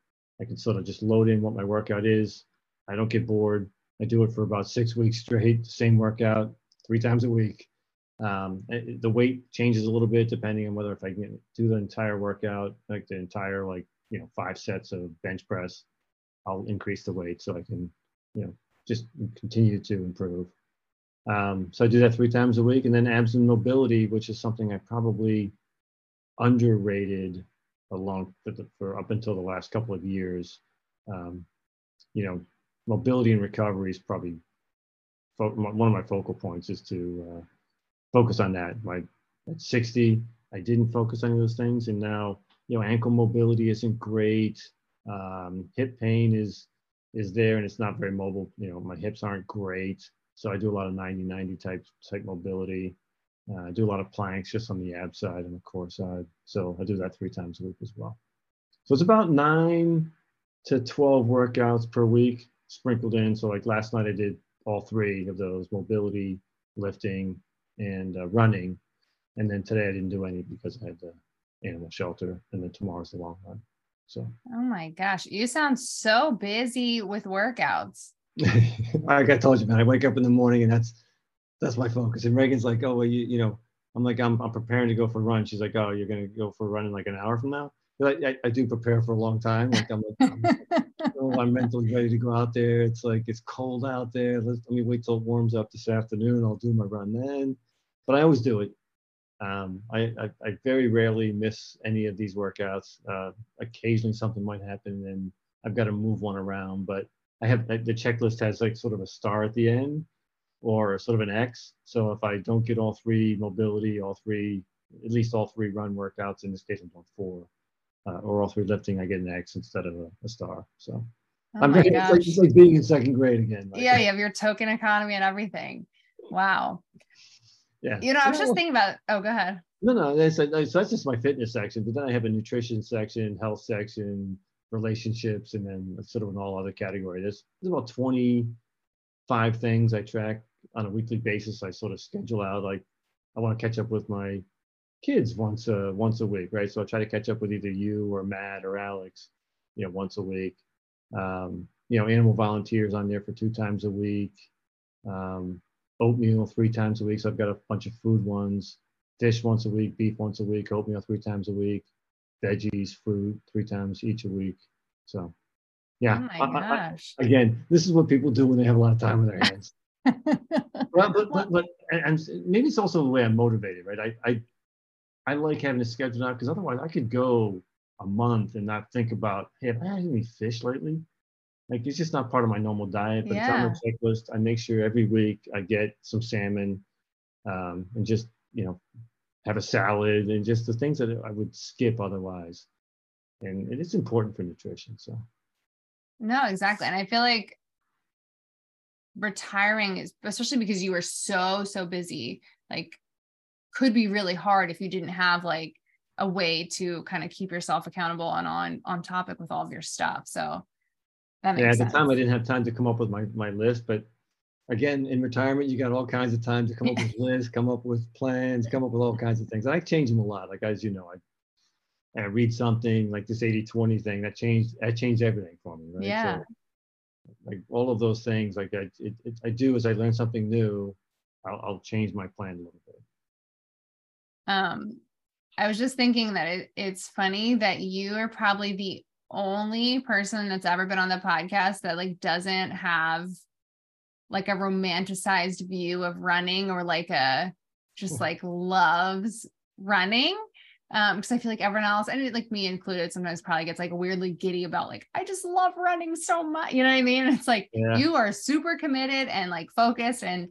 I can sort of just load in what my workout is. I don't get bored. I do it for about six weeks straight, same workout, three times a week. Um, the weight changes a little bit depending on whether if I can do the entire workout, like the entire like you know five sets of bench press, I'll increase the weight so I can you know just continue to improve. Um, so I do that three times a week, and then abs and mobility, which is something I probably underrated along for, the, for up until the last couple of years. Um, you know, mobility and recovery is probably fo- one of my focal points is to uh, focus on that. My at 60, I didn't focus on those things, and now you know ankle mobility isn't great. Um, hip pain is is there, and it's not very mobile. You know, my hips aren't great, so I do a lot of 90-90 type type mobility. Uh, I do a lot of planks just on the ab side and the core side. So I do that three times a week as well. So it's about nine to 12 workouts per week sprinkled in. So like last night I did all three of those mobility, lifting, and uh, running. And then today I didn't do any because I had the animal shelter. And then tomorrow's the long run. So. Oh my gosh, you sound so busy with workouts. [LAUGHS] like I told you, man, I wake up in the morning and that's that's my focus. And Reagan's like, oh well, you you know, I'm like, I'm I'm preparing to go for a run. She's like, oh, you're gonna go for a run in like an hour from now. I, I, I do prepare for a long time. Like I'm like, I'm, [LAUGHS] oh, I'm mentally ready to go out there. It's like it's cold out there. Let's, let me wait till it warms up this afternoon. I'll do my run then. But I always do it. Um, I, I, I very rarely miss any of these workouts. Uh, occasionally something might happen and I've got to move one around. But I have the checklist has like sort of a star at the end or sort of an X. So if I don't get all three mobility, all three, at least all three run workouts, in this case I'm doing four, uh, or all three lifting, I get an X instead of a, a star. So oh I'm it's like, it's like being in second grade again. Like, yeah, you have your token economy and everything. Wow. Yeah. You know, I was just thinking about. Oh, go ahead. No, no, that's, so that's just my fitness section. But then I have a nutrition section, health section, relationships, and then sort of an all other category. There's, there's about 25 things I track on a weekly basis. I sort of schedule out like I want to catch up with my kids once a once a week, right? So I try to catch up with either you or Matt or Alex, you know, once a week. Um, you know, animal volunteers on there for two times a week. Um, oatmeal three times a week. So I've got a bunch of food ones. Fish once a week, beef once a week, oatmeal three times a week, veggies, fruit three times each a week. So, yeah. Oh my gosh. I, I, again, this is what people do when they have a lot of time on their hands. [LAUGHS] but, but, but, but, and maybe it's also the way I'm motivated, right? I, I I like having a schedule out because otherwise I could go a month and not think about, hey, have I had any fish lately? Like it's just not part of my normal diet, but yeah. it's on the checklist. I make sure every week I get some salmon um, and just, you know, have a salad and just the things that I would skip otherwise. And it is important for nutrition. So, no, exactly. And I feel like retiring is, especially because you were so, so busy, like could be really hard if you didn't have like a way to kind of keep yourself accountable and on on topic with all of your stuff. So yeah, at sense. the time I didn't have time to come up with my my list, but again, in retirement, you got all kinds of time to come up with lists, come up with plans, come up with all kinds of things. I change them a lot. Like as you know, I I read something like this 80-20 thing that changed that changed everything for me. Right? Yeah. So, like all of those things, like I it, it, I do as I learn something new, I'll, I'll change my plan a little bit. Um, I was just thinking that it, it's funny that you are probably the only person that's ever been on the podcast that like doesn't have like a romanticized view of running or like a just like loves running um because i feel like everyone else and like me included sometimes probably gets like weirdly giddy about like i just love running so much you know what i mean it's like yeah. you are super committed and like focused and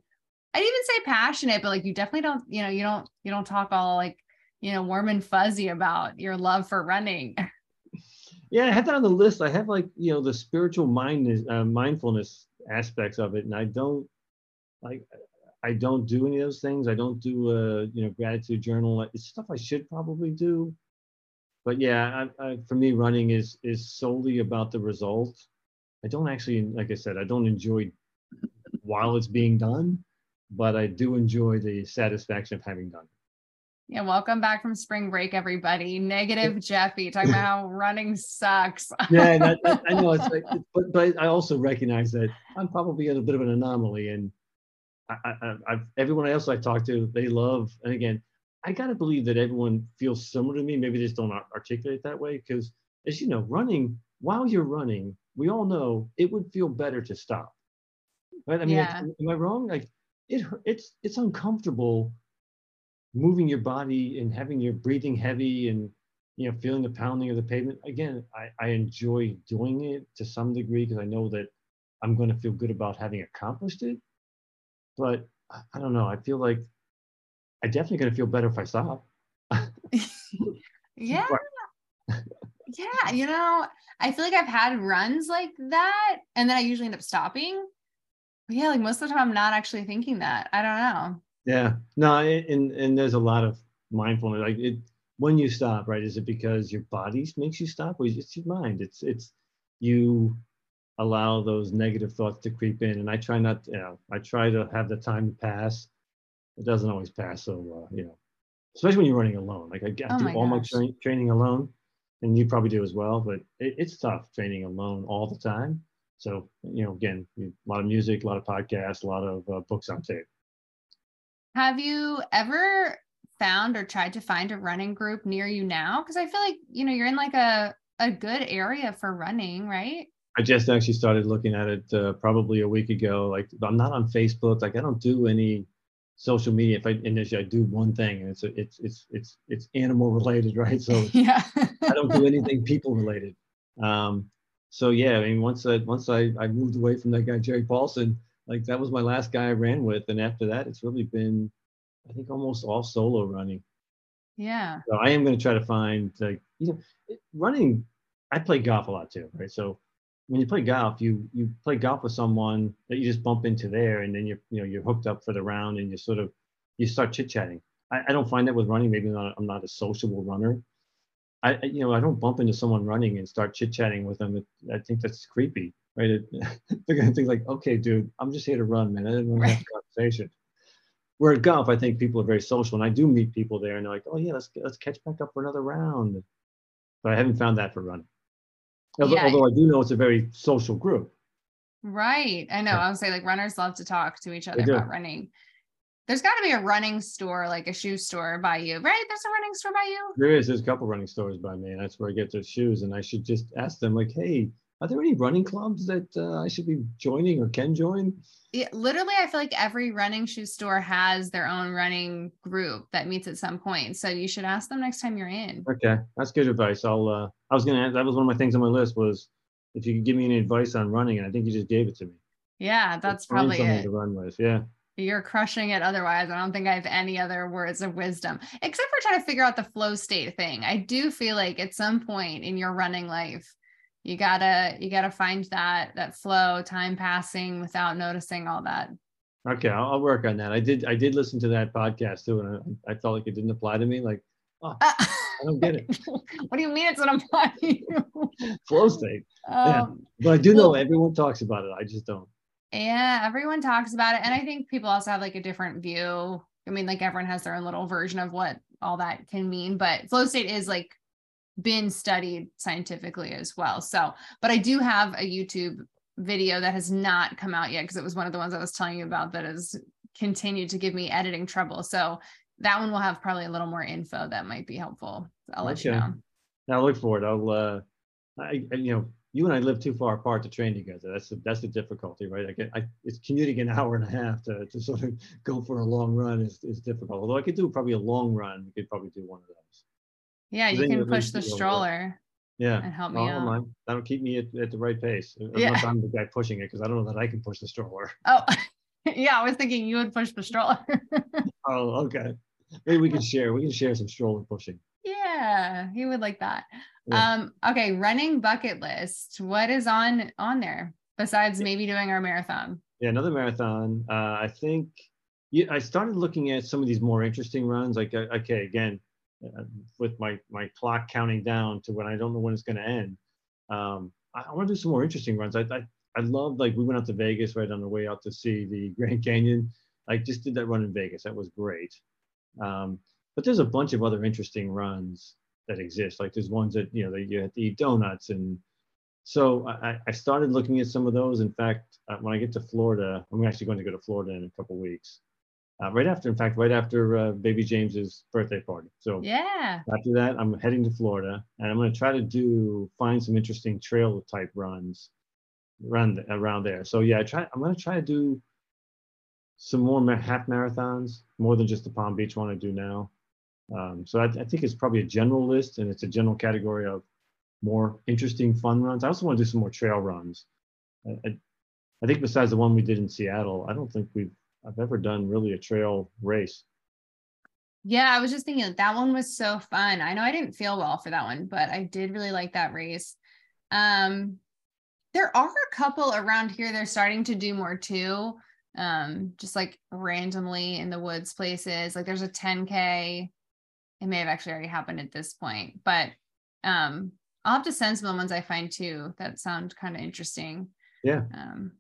I'd even say passionate, but like you definitely don't, you know, you don't, you don't talk all like, you know, warm and fuzzy about your love for running. [LAUGHS] Yeah, I have that on the list. I have like you know the spiritual mind uh, mindfulness aspects of it, and I don't like I don't do any of those things. I don't do a you know gratitude journal. It's stuff I should probably do, but yeah, I, I, for me, running is is solely about the result. I don't actually, like I said, I don't enjoy while it's being done, but I do enjoy the satisfaction of having done it. Yeah, welcome back from spring break, everybody. Negative Jeffy talking about [LAUGHS] how running sucks. yeah, that, that, I know it's [LAUGHS] like, but but I also recognize that I'm probably a bit of an anomaly, and I, I, I've everyone else I talk to, they love, and again, I gotta believe that everyone feels similar to me. Maybe they just don't articulate that way because, as you know, running while you're running, we all know it would feel better to stop. Right? I mean, yeah. am I wrong? Like, it it's it's uncomfortable moving your body and having your breathing heavy and you know feeling the pounding of the pavement again i, I enjoy doing it to some degree because i know that i'm going to feel good about having accomplished it. But I, I don't know i feel like i definitely going to feel better if i stop. [LAUGHS] Yeah. [LAUGHS] Yeah you know i feel like i've had runs like that and then i usually end up stopping. But yeah like most of the time i'm not actually thinking that. I don't know yeah, no, and and there's a lot of mindfulness. Like it, when you stop, right? Is it because your body makes you stop, or it's your mind? It's it's you allow those negative thoughts to creep in, and I try not, to, you know, I try to have the time pass. It doesn't always pass so, uh, you know, especially when you're running alone. Like I, I oh do my all gosh. my tra- training alone, and you probably do as well. But it, it's tough training alone all the time. So you know, again, a lot of music, a lot of podcasts, a lot of uh, books on tape. Have you ever found or tried to find a running group near you now? Because I feel like, you know, you're in like a, a good area for running, right? I just actually started looking at it uh, probably a week ago. Like I'm not on Facebook. Like I don't do any social media. If I initially I do one thing, and it's a, it's it's it's it's animal related, [LAUGHS] right? So [LAUGHS] yeah, I don't do anything people related. Um, so yeah, I mean, once I once I I moved away from that guy Jerry Paulson, like that was my last guy I ran with, and after that, it's really been, I think, almost all solo running. Yeah. So I am going to try to find like you know, running. I play golf a lot too, right? So when you play golf, you you play golf with someone that you just bump into there, and then you're you know you're hooked up for the round, and you sort of you start chit chatting. I, I don't find that with running. Maybe not, I'm not a sociable runner. I you know I don't bump into someone running and start chit chatting with them. I think that's creepy right? It, [LAUGHS] they're gonna think like, okay, dude, I'm just here to run, man. I didn't want to have a conversation. Where at golf, I think people are very social, and I do meet people there, and they're like, oh yeah, let's let's catch back up for another round. But I haven't found that for running. Although, yeah. although I do know it's a very social group. Right. I know. I would say like runners love to talk to each other about running. There's got to be a running store, like a shoe store by you, right? There's a running store by you. There is. There's a couple running stores by me, and that's where I get the shoes. And I should just ask them, like, hey, are there any running clubs that uh, I should be joining or can join? Yeah, literally, I feel like every running shoe store has their own running group that meets at some point. So you should ask them next time you're in. Okay, that's good advice. I'll. Uh, I was gonna. That was one of my things on my list was if you could give me any advice on running, and I think you just gave it to me. Yeah, that's probably it. To run with, yeah. You're crushing it. Otherwise, I don't think I have any other words of wisdom except for trying to figure out the flow state thing. I do feel like at some point in your running life, you gotta you gotta find that that flow time passing without noticing all that. Okay I'll, I'll, work on that. I did i did listen to that podcast too and i, I felt like it didn't apply to me like oh, uh, i don't get it. [LAUGHS] What do you mean it's not apply to you? [LAUGHS] Flow state. Um, yeah. but i do know everyone talks about it i just don't. Yeah everyone talks about it and i think people also have like a different view. I mean like everyone has their own little version of what all that can mean but flow state is like been studied scientifically as well. So, but I do have a YouTube video that has not come out yet because it was one of the ones I was telling you about that has continued to give me editing trouble. So that one will have probably a little more info that might be helpful. I'll let you know. Now look for it. I'll uh I, you know, you and I live too far apart to train together. That's the that's the difficulty, right? I get I it's commuting an [LAUGHS] hour and a half to, to sort of go for a long run is, is difficult. Although I could do probably a long run, we could probably do one of those. Yeah, you can push the stroller. Yeah. And help me out. That'll keep me at, at the right pace. I'm yeah. I'm the guy pushing it because I don't know that I can push the stroller. [LAUGHS] Oh, [LAUGHS] yeah. I was thinking you would push the stroller. [LAUGHS] oh, okay. Maybe we can share. We can share some stroller pushing. Yeah, he would like that. Yeah. Um, okay, running bucket list. What is on on there besides maybe doing our marathon? Yeah, another marathon. Uh, I think yeah, I started looking at some of these more interesting runs. Like, uh, okay, again, uh, with my my clock counting down to when I don't know when it's going to end. Um, I, I want to do some more interesting runs. I, I I love like we went out to Vegas right on the way out to see the [LAUGHS] Grand Canyon. I just did that run in Vegas. That was great. Um, but there's a bunch of other interesting runs that exist. Like there's ones that you know that you have to eat donuts and so I, I started looking at some of those. In fact, uh, when I get to Florida, I'm actually going to go to Florida in a couple weeks. Uh, right after, in fact, right after uh, baby James's birthday party. So yeah. After that, I'm heading to Florida, and I'm going to try to do find some interesting trail type runs, run around there. So yeah, I try. I'm going to try to do some more half marathons, more than just the Palm Beach one I do now. Um, so I, I, think it's probably a general list, and it's a general category of more interesting fun runs. I also want to do some more trail runs. I, I, I think besides the one we did in Seattle, I don't think we've I've ever done really a trail race. Yeah, I was just thinking that one was so fun. I know I didn't feel well for that one, but I did really like that race. Um, there are a couple around here. They're starting to do more too um, just like randomly in the woods places. Like there's a 10K. It may have actually already happened at this point, but um, I'll have to send some of the ones I find too that sound kind of interesting. Yeah. Um,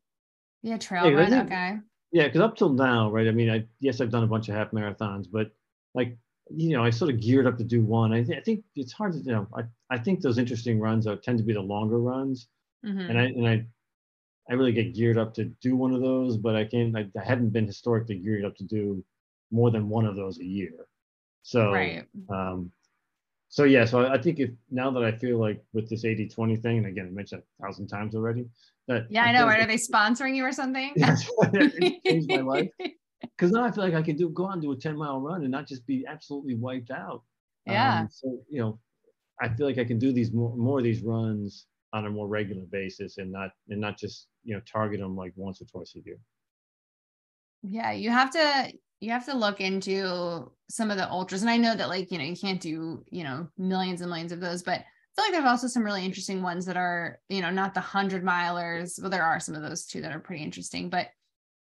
yeah, trail yeah, run. Okay. Yeah, because up till now, right? I mean, I yes, I've done a bunch of half marathons, but like you know, I sort of geared up to do one. I, th- I think it's hard to you know. I, I think those interesting runs are, tend to be the longer runs, mm-hmm. and I and I I really get geared up to do one of those, but I can't. I, I hadn't been historically geared up to do more than one of those a year. So, right. um, so yeah, so I think if now that I feel like with this 80 20 thing, and again, I mentioned a thousand times already, yeah, I, know, right? Are they sponsoring you or something? Yeah, [LAUGHS] it changed my life. [LAUGHS] [LAUGHS] Because now I feel like I can do go on do a 10 mile run and not just be absolutely wiped out. Yeah. Um, so, you know, I feel like I can do these more, more of these runs on a more regular basis and not and not just you know target them like once or twice a year yeah you have to you have to look into some of the ultras and i know that like you know you can't do you know millions and millions of those but feel like there's also some really interesting ones that are you know not the hundred milers well there are some of those too that are pretty interesting but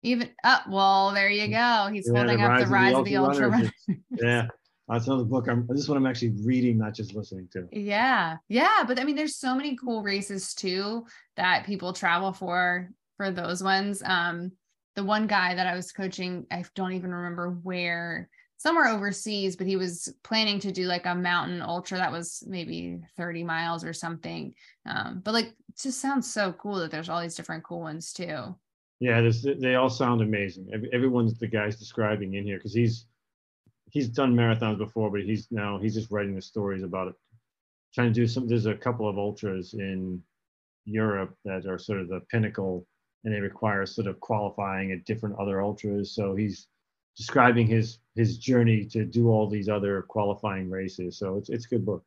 even up oh, well there you go he's yeah, holding the up the rise of the, of the ultra, ultra [LAUGHS] yeah that's another book. I'm this one I'm actually reading, not just listening to. Yeah. Yeah. But I mean, there's so many cool races too that people travel for for those ones. Um, the one guy that I was coaching, I don't even remember where, somewhere overseas, but he was planning to do like a mountain ultra that was maybe 30 miles or something. Um, but like just sounds so cool that there's all these different cool ones too. Yeah, they all sound amazing. Everyone's the guys describing in here because he's he's done marathons before, but he's now he's just writing the stories about it. Trying to do some. There's a couple of ultras in Europe that are sort of the pinnacle, and they require sort of qualifying at different other ultras. So he's describing his his journey to do all these other qualifying races. So it's it's a good book.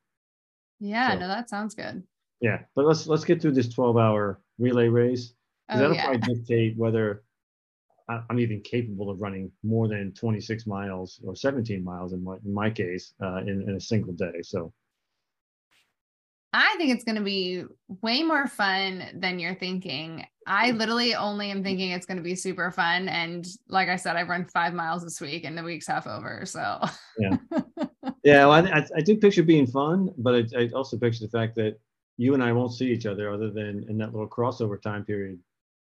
Yeah, so, no, that sounds good. Yeah, but let's let's get through this 12 hour relay race. Oh, that'll yeah. probably dictate whether I'm even capable of running more than 26 miles or 17 miles in my, in my case uh, in, in a single day. So I think it's going to be way more fun than you're thinking. I literally only am thinking it's going to be super fun. And like I said, I've run five miles this week and the week's half over. So, yeah. [LAUGHS] Yeah. Well, I, I do picture being fun, but I, I also picture the fact that you and I won't see each other other than in that little crossover time period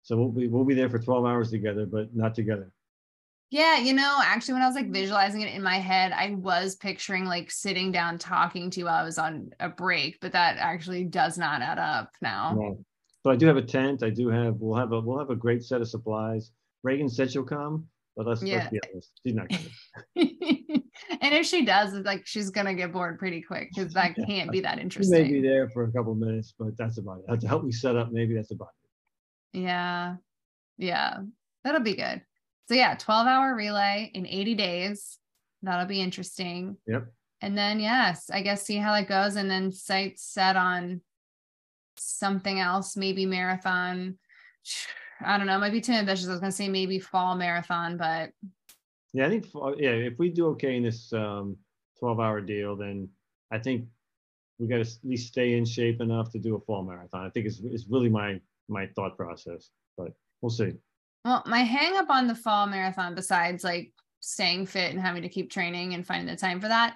so we'll be we'll be there for 12 hours together, but not together. Yeah, you know, actually, when I was like visualizing it in my head, I was picturing like sitting down talking to you while I was on a break, but that actually does not add up now. No. But I do have a tent. I do have. We'll have a. We'll have a great set of supplies. Reagan said she'll come, but let's, yeah. let's be honest, she's not coming. [LAUGHS] and if she does, it's like she's gonna get bored pretty quick because that yeah. [LAUGHS] can't be that interesting. She may be there for a couple minutes, but that's about it. To help me set up, maybe that's about it. Yeah. Yeah. That'll be good. So yeah, 12 hour relay in 80 days. That'll be interesting. Yep. And then yes, I guess see how that goes and then sights set on something else, maybe marathon. [SIGHS] I don't know, might be too ambitious. I was gonna say maybe fall marathon, but yeah, I think yeah, if we do okay in this um 12 hour deal, then I think we got to at least stay in shape enough to do a fall marathon. I think it's, it's really my my thought process, but we'll see. Well, my hang up on the fall marathon, besides like staying fit and having to keep training and finding the time for that,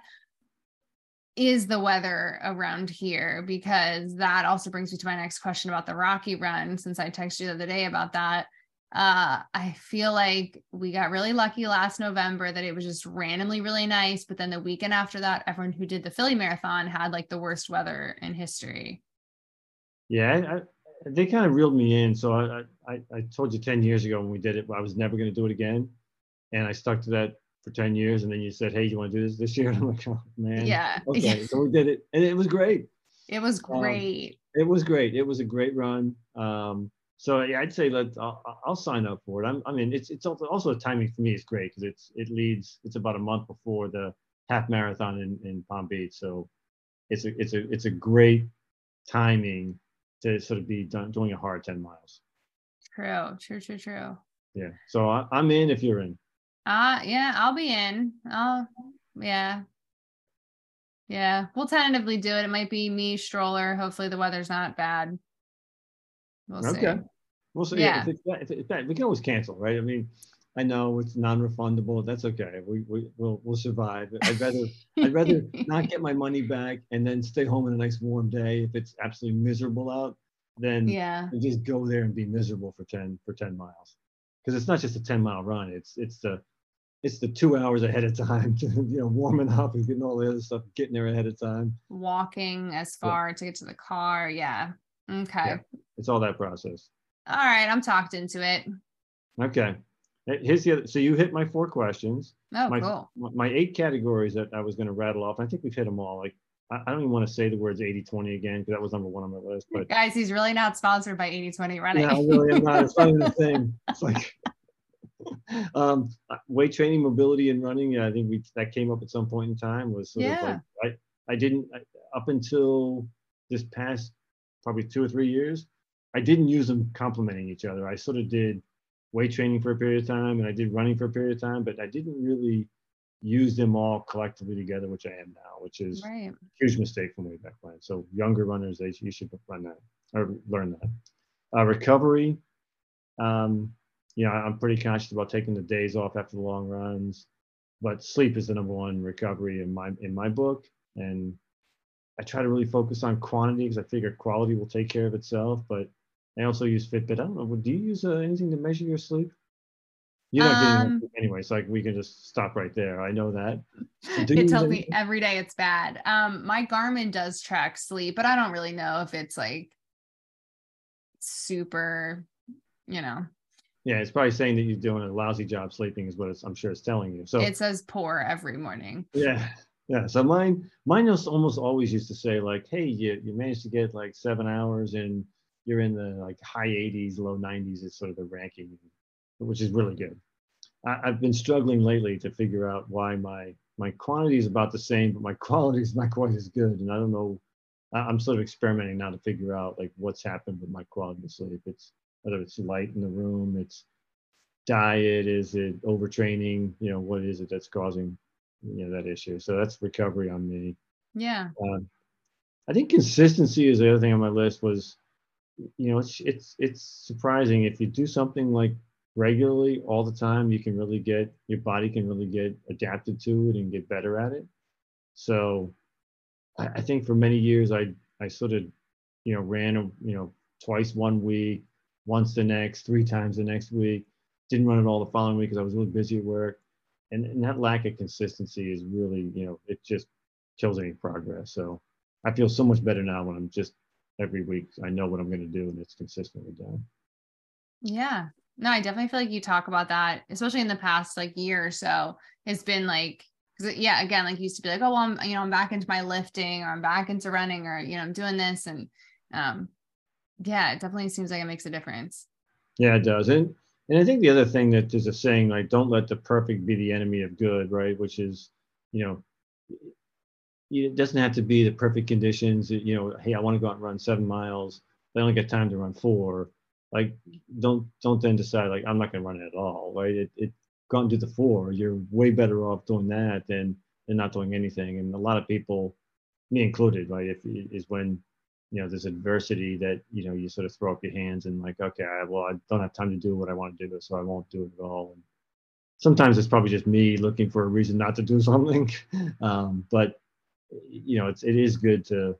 is the weather around here because that also brings me to my next question about the Rocky run since I texted you the other day about that. Uh, I feel like we got really lucky last November that it was just randomly really nice, but then the weekend after that, everyone who did the Philly marathon had like the worst weather in history. Yeah, they kind of reeled me in. So I, I, I told you 10 years ago when we did it, I was never going to do it again. And I stuck to that for 10 years. And then you said, Hey, you want to do this this year? And [LAUGHS] I'm like, oh man. Yeah. Okay. so we did it and it was great. It was um, great. Um, it was great. It was a great run. Um, so yeah, I'd say let I'll, I'll, sign up for it. I'm, i mean, it's it's also, also timing for me is great because it's it leads it's about a month before the half marathon in, in Palm Beach. So it's a it's a it's a great timing to sort of be done, doing a hard 10 miles. True, true, true, true. Yeah. So I, am in if you're in. Uh yeah, I'll be in. I'll yeah. Yeah. We'll tentatively do it. It might be me, stroller. Hopefully the weather's not bad. We'll see. Okay. We'll see. Yeah. If it's, if it's bad, we can always cancel, right? I mean, I know it's non-refundable. That's okay. We we will we'll survive. I'd rather [LAUGHS] I'd rather not get my money back and then stay home on a nice warm day if it's absolutely miserable out than yeah. just go there and be miserable for 10 for 10 miles. Because it's not just a 10 mile run. It's it's the it's the two hours ahead of time [LAUGHS] to you know warming up and getting all the other stuff, getting there ahead of time. Walking as far yeah. to get to the car. Yeah. Okay. Yeah. It's all that process. All right. I'm talked into it. Okay. Here's the other. So you hit my four questions. Oh, my, cool. My eight categories that I was going to rattle off. I think we've hit them all. Like I, don't even want to say the words 80 20 again because that was number one on my list. But guys, he's really not sponsored by 80 20 running. Yeah, I really am not. It's not even the same. [LAUGHS] It's like um, weight training, mobility, and running. Yeah, I think we that came up at some point in time. Was sort yeah. of like I I didn't I, up until this past probably two or three years. I didn't use them complementing each other. I sort of did weight training for a period of time and I did running for a period of time, but I didn't really use them all collectively together, which I am now, which is right. a huge mistake from way back when. So younger runners, they you should run that or learn that. Uh, recovery, um, you know, I'm pretty conscious about taking the days off after the long runs, but sleep is the number one recovery in my in my book, and I try to really focus on quantity because I figure quality will take care of itself. But I also use Fitbit. I don't know. Do you use uh, anything to measure your sleep? You're not um, getting anyway, so like we can just stop right there. I know that. [LAUGHS] it tells me every day it's bad. Um, my Garmin does track sleep, but I don't really know if it's like super, you know. Yeah, it's probably saying that you're doing a lousy job sleeping is what I'm sure it's telling you. So it says poor every morning. Yeah, yeah. So mine, mine almost always used to say like, "Hey, you you managed to get like seven hours and." You're in the like high 80s, low 90s is sort of the ranking, which is really good. I, have been struggling lately to figure out why my my quantity is about the same, but my [LAUGHS] quality is not quite as good. And I don't know. I'm sort of experimenting now to figure out like what's happened with my quality of sleep. It's whether it's light in the room, it's diet, is it overtraining? You know, what is it that's causing you know that issue? So that's recovery on me. Yeah. Um, I think consistency is the other thing on my list was you know, it's it's it's surprising if you do something like regularly all the time, you can really get your body can really get adapted to it and get better at it. So, I, I think for many years I I sort of you know ran you know twice one week, once the next, three times the next week. Didn't run it all the following week because I was really busy at work, and, and that lack of consistency is really you know it just kills any progress. So I feel so much better now when I'm just every week I know what I'm going to do and it's consistently done. Yeah. No, I definitely feel like you talk about that, especially in the past like year or so. It's been like, yeah, again, like used to be like, oh, well, I'm, you know, I'm back into my lifting or I'm back into running or, you know, I'm doing this. And um, yeah, it definitely seems like it makes a difference. Yeah, it does. And, and I think the other thing that there's a saying like, don't let the perfect be the enemy of good, right? Which is, you know, it doesn't have to be the perfect conditions. You know, hey, I want to go out and run seven miles. I only get time to run four. Like, don't don't then decide like I'm not going to run it at all, right? It, it go and do the four. You're way better off doing that than than not doing anything. And a lot of people, me included, right? If is when you know there's adversity that you know you sort of throw up your hands and like, okay, well, I don't have time to do what I want to do, so I won't do it at all. And sometimes it's probably just me looking for a reason not to do [LAUGHS] something, um, but you know, it's it is good to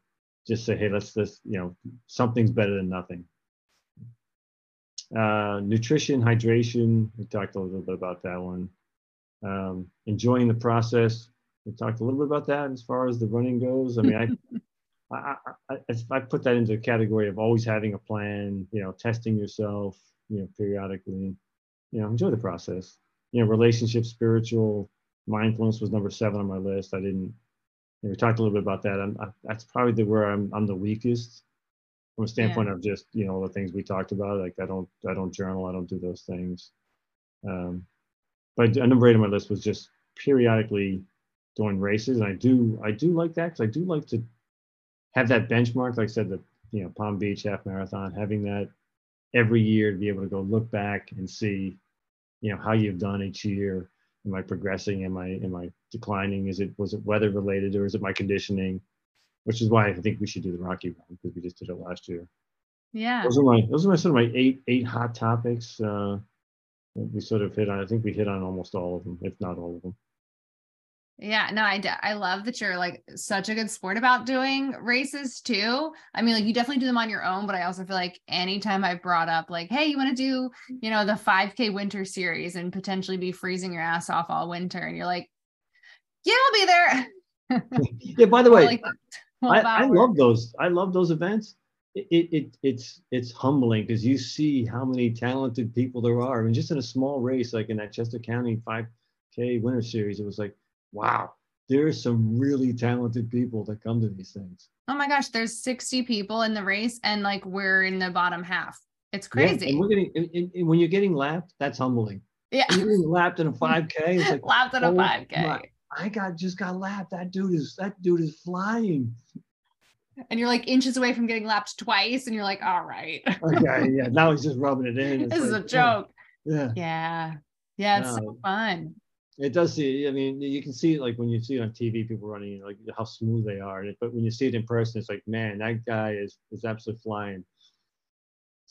just say, hey, let's just you know, something's better than nothing. Uh, nutrition, hydration. We talked a little bit about that one. Um, enjoying the process. We talked a little bit about that as far as the running goes. I mean, [LAUGHS] I, I, I, I, put that into the category of always having a plan. You know, testing yourself. You know, periodically. You know, enjoy the process. You know, relationship, spiritual, mindfulness was number seven on my list. I didn't. You know, we talked a little bit about that. I'm, I, that's probably the where I'm. I'm the weakest from a standpoint yeah. of just you know the things we talked about like i don't i don't journal i don't do those things um, but number eight on my list was just periodically doing races and i do i do like that because i do like to have that benchmark like i said the you know palm beach half marathon having that every year to be able to go look back and see you know how you've done each year am i progressing am i am i declining is it was it weather related or is it my conditioning which is why I think we should do the Rocky Run because we just did it last year. Yeah. Those are my those are my sort of my eight eight hot topics. Uh, we sort of hit on. I think we hit on almost all of them, if not all of them. Yeah, no, I, I love that you're like such a good sport about doing races too. I mean, like you definitely do them on your own, but I also feel like anytime I brought up like, hey, you want to do, you know, the 5K winter series and potentially be freezing your ass off all winter, and you're like, yeah, I'll be there. [LAUGHS] yeah, by the way, like I, I, love those. I love those events. It, it, it's it's humbling because you see how many talented people there are. I mean, just in a small race like in that Chester County 5K Winter Series, it was like, wow, there's some really talented people that come to these things. Oh my gosh, there's 60 people in the race, and like we're in the bottom half. It's crazy. Yeah, and we're getting and, and when you're getting lapped, that's humbling. Yeah, you're getting lapped in a 5K. It's like [LAUGHS] lapped in a 5K. I got just got lapped. That dude is that dude is flying. And you're like inches away from getting lapped twice, and you're like, all right. [LAUGHS] okay, yeah. Now he's just rubbing it in. This like, is a joke. Yeah. Yeah. Yeah. It's no, so um, fun. It does see. I mean, you can see it like when you see it on TV, people running, you know, like how smooth they are. But when you see it in person, it's like, man, that guy is is absolutely flying.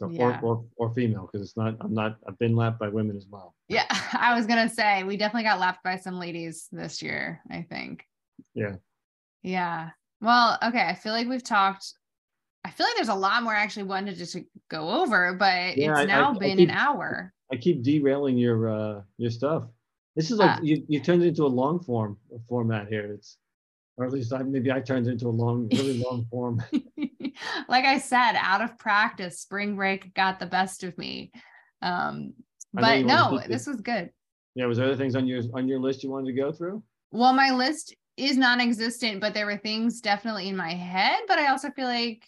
So yeah. or, or, or female because it's not I'm not I've been lapped by women as well. Yeah, [LAUGHS] I was gonna say we definitely got lapped by some ladies this year. I think. Yeah. Yeah. Well, okay. I feel like we've talked. I feel like there's a lot more I actually wanted to just go over, but yeah, it's now I, been I keep, an hour. I keep derailing your uh your stuff. This is like uh, you you turned it into a long form format here. It's or at least I, maybe I turned into a long, really long [LAUGHS] form. like I said, out of practice, spring break got the best of me. Um, but no, this was good. Yeah, was there other things on your on your list you wanted to go through? Well, my list is non-existent, but there were things definitely in my head. But I also feel like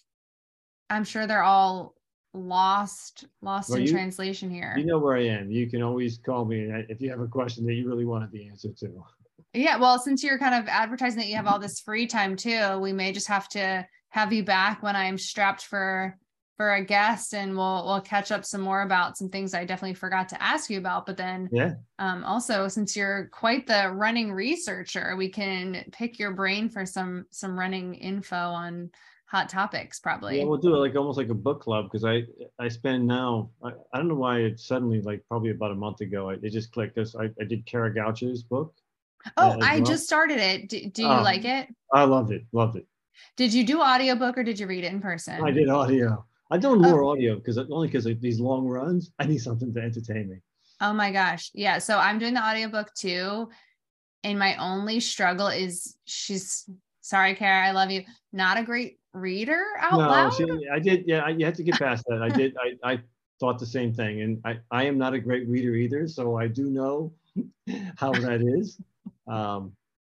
I'm sure they're all lost lost well, in you, translation here. You know where I am. You can always call me if you have a question that you really wanted the answer to. Yeah, well, since you're kind of advertising that you have all this free time too, we may just have to have you back when I'm strapped for for a guest and we'll we'll catch up some more about some things I definitely forgot to ask you about. But then yeah, um also since you're quite the running researcher, we can pick your brain for some some running info on hot topics probably. Yeah, we'll do it like almost like a book club because I I spend now I, I don't know why it suddenly like probably about a month ago I, it just clicked because I, I did Kara Goucher's book Oh, I well. just started it. Do, do you um, like it? I loved it. Loved it. Did you do audiobook or did you read it in person? I did audio. I do more oh. audio because only because of these long runs, I need something to entertain me. Oh my gosh. Yeah. So I'm doing the audiobook too. And my only struggle is she's sorry, Kara, I love you. Not a great reader out no, loud. She, I did. Yeah. I, you had to get past that. I did. I, I thought the same thing. And I, I am not a great reader either. So I do know [LAUGHS] how that is. Um,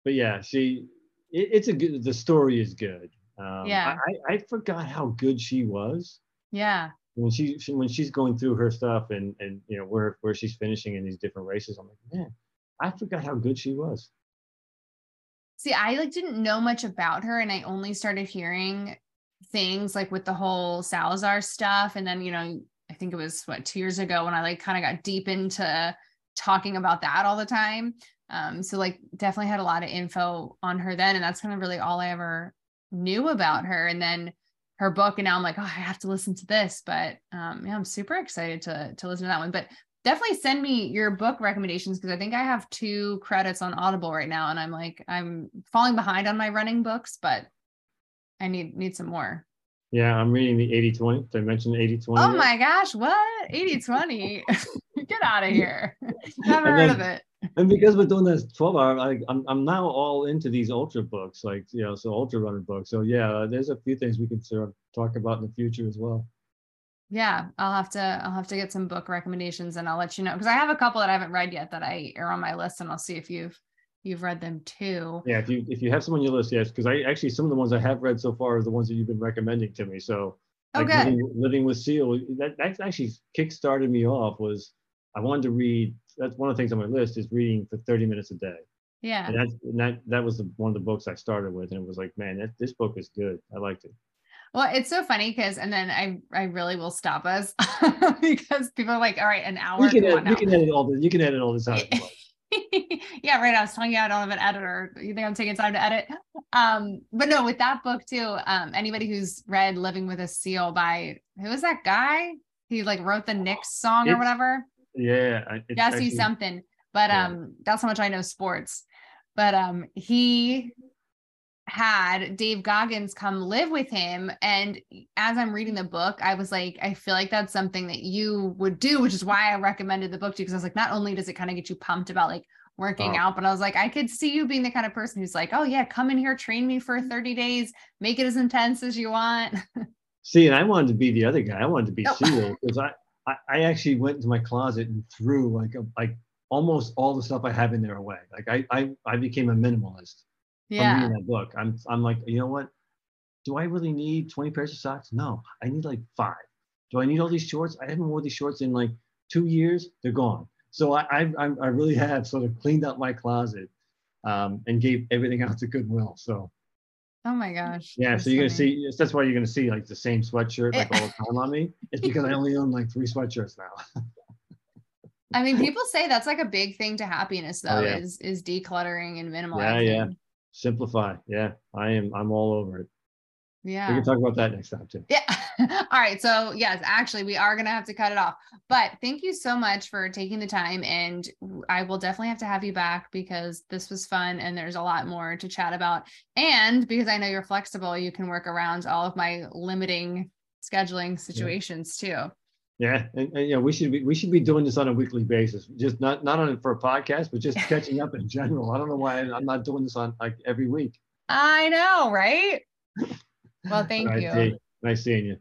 but yeah, she it, it's a good. The story is good. Um, yeah, I, I forgot how good she was. Yeah. When she, she when she's going through her stuff and and you know where where she's finishing in these different races, I'm like, man, I forgot how good she was. See, I like didn't know much about her, and I only started hearing things like with the whole Salazar stuff, and then you know, I think it was what two years ago when I like kind of got deep into talking about that all the time. Um, so like definitely had a lot of info on her then, and that's kind of really all I ever knew about her and then her book and now I'm like, oh, I have to listen to this. But um yeah, I'm super excited to to listen to that one. But definitely send me your book recommendations because I think I have two credits on Audible right now and I'm like I'm falling behind on my running books, but I need need some more. Yeah, I'm reading the 80 20. Did I mention 80 20? Oh my gosh, what? 80 20? [LAUGHS] Get out of here. [LAUGHS] Never heard of it. And because we're doing this 12 hour, I, I'm, I'm now all into these ultra books, like, you know, so ultra running books. So, yeah, uh, there's a few things we can sort of talk about in the future as well. Yeah, I'll have to I'll have to get some book recommendations and I'll let you know because I have a couple that I haven't read yet that I are on my list and I'll see if you've you've read them too. Yeah, if you if you have some on your list, yes, because I actually some of the ones I have read so far are the ones that you've been recommending to me. So oh, like okay. living, living, with Seal, that that actually kick-started me off was I wanted to read. That's one of the things on my list is reading for 30 minutes a day. Yeah. And, that's, and that that was the, one of the books I started with, and it was like, man, that, this book is good. I liked it. Well, it's so funny because, and then I, I really will stop us [LAUGHS] because people are like, all right, an hour. You can, edit, you can edit all this. You can edit all this out. [LAUGHS] yeah, right. I was telling you I don't have an editor. You think I'm taking time to edit? Um, but no, with that book too, um, anybody who's read Living with a Seal by who was that guy? He like wrote the Knicks song it's, or whatever. Yeah. Jesse something. But yeah. um, that's how much I know sports. But um, he had Dave Goggins come live with him. And as I'm reading the book, I was like, I feel like that's something that you would do, which is why I recommended the book to you. Cause I was like, not only does it kind of get you pumped about like working oh. out, but I was like, I could see you being the kind of person who's like, oh, yeah, come in here, train me for 30 days, make it as intense as you want. [LAUGHS] See, and I wanted to be the other guy. I wanted to be oh. Because I, I, I actually went into my closet and threw like a, like almost all the stuff I have in there away. Like I I, I became a minimalist yeah. reading that book. I'm I'm like, you know what? Do I really need 20 pairs of socks? No, I need like five. Do I need all these shorts? I haven't worn these shorts in like two years. They're gone. So I I, I really [LAUGHS] have sort of cleaned up my closet um, and gave everything out to Goodwill. So. Oh my gosh. Yeah, so you're gonna see. That's why you're gonna see like the same sweatshirt like all the [LAUGHS] time on me. It's because I only own like three sweatshirts now. I mean, [LAUGHS] people say that's like a big thing to happiness, oh, though, oh, yeah. is is decluttering and minimalizing. Yeah, yeah simplify. Yeah, I am. I'm all over it. Yeah. We can talk about that next time too. Yeah. [LAUGHS] all right. So yes, actually we are going to have to cut it off, but thank you so much for taking the time. And I will definitely have to have you back because this was fun and there's a lot more to chat about. And because I know you're flexible, you can work around all of my limiting scheduling situations yeah. too. Yeah, and, and yeah, we should be we should be doing this on a weekly basis. Just not not on for a podcast, but just catching up in general. I don't know why I'm not doing this on like every week. I know, right? [LAUGHS] Well, thank right, you. Nice seeing you.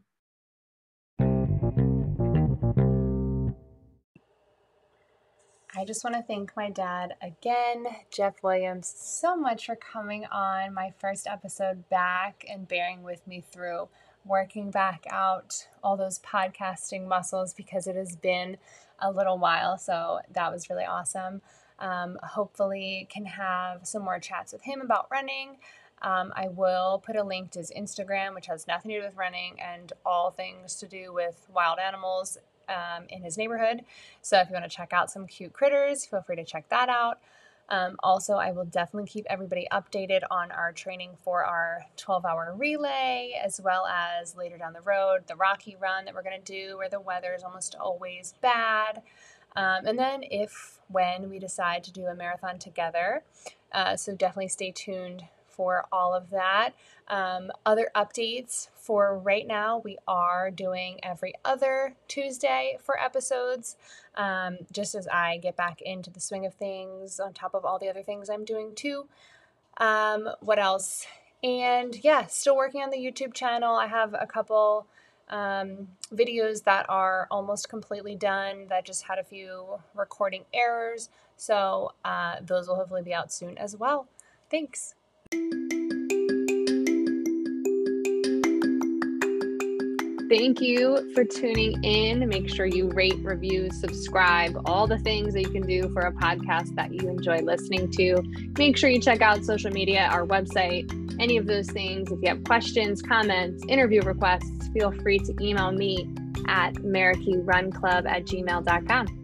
I just want to thank my dad again, Jeff Williams, so much for coming on my first episode back and bearing with me through working back out all those podcasting muscles because it has been a little while. So that was really awesome. Um, hopefully, can have some more chats with him about running. Um, I will put a link to his Instagram, which has nothing to do with running and all things to do with wild animals um, in his neighborhood. So if you want to check out some cute critters, feel free to check that out. Um, also, I will definitely keep everybody updated on our training for our 12 hour relay, as well as later down the road, the Rocky Run that we're going to do, where the weather is almost always bad. Um, and then, if when we decide to do a marathon together, uh, so definitely stay tuned for all of that. Um, other updates for right now, we are doing every other Tuesday for episodes, um, just as I get back into the swing of things on top of all the other things I'm doing too. Um, what else? And yeah, still working on the YouTube channel. I have a couple um, videos that are almost completely done that just had a few recording errors. So uh, those will hopefully be out soon as well. Thanks. Thank you for tuning in. Make sure you rate, review, subscribe, all the things that you can do for a podcast that you enjoy listening to. Make sure you check out social media, our website, any of those things. If you have questions, comments, interview requests, feel free to email me at merakirunclub at gmail.com.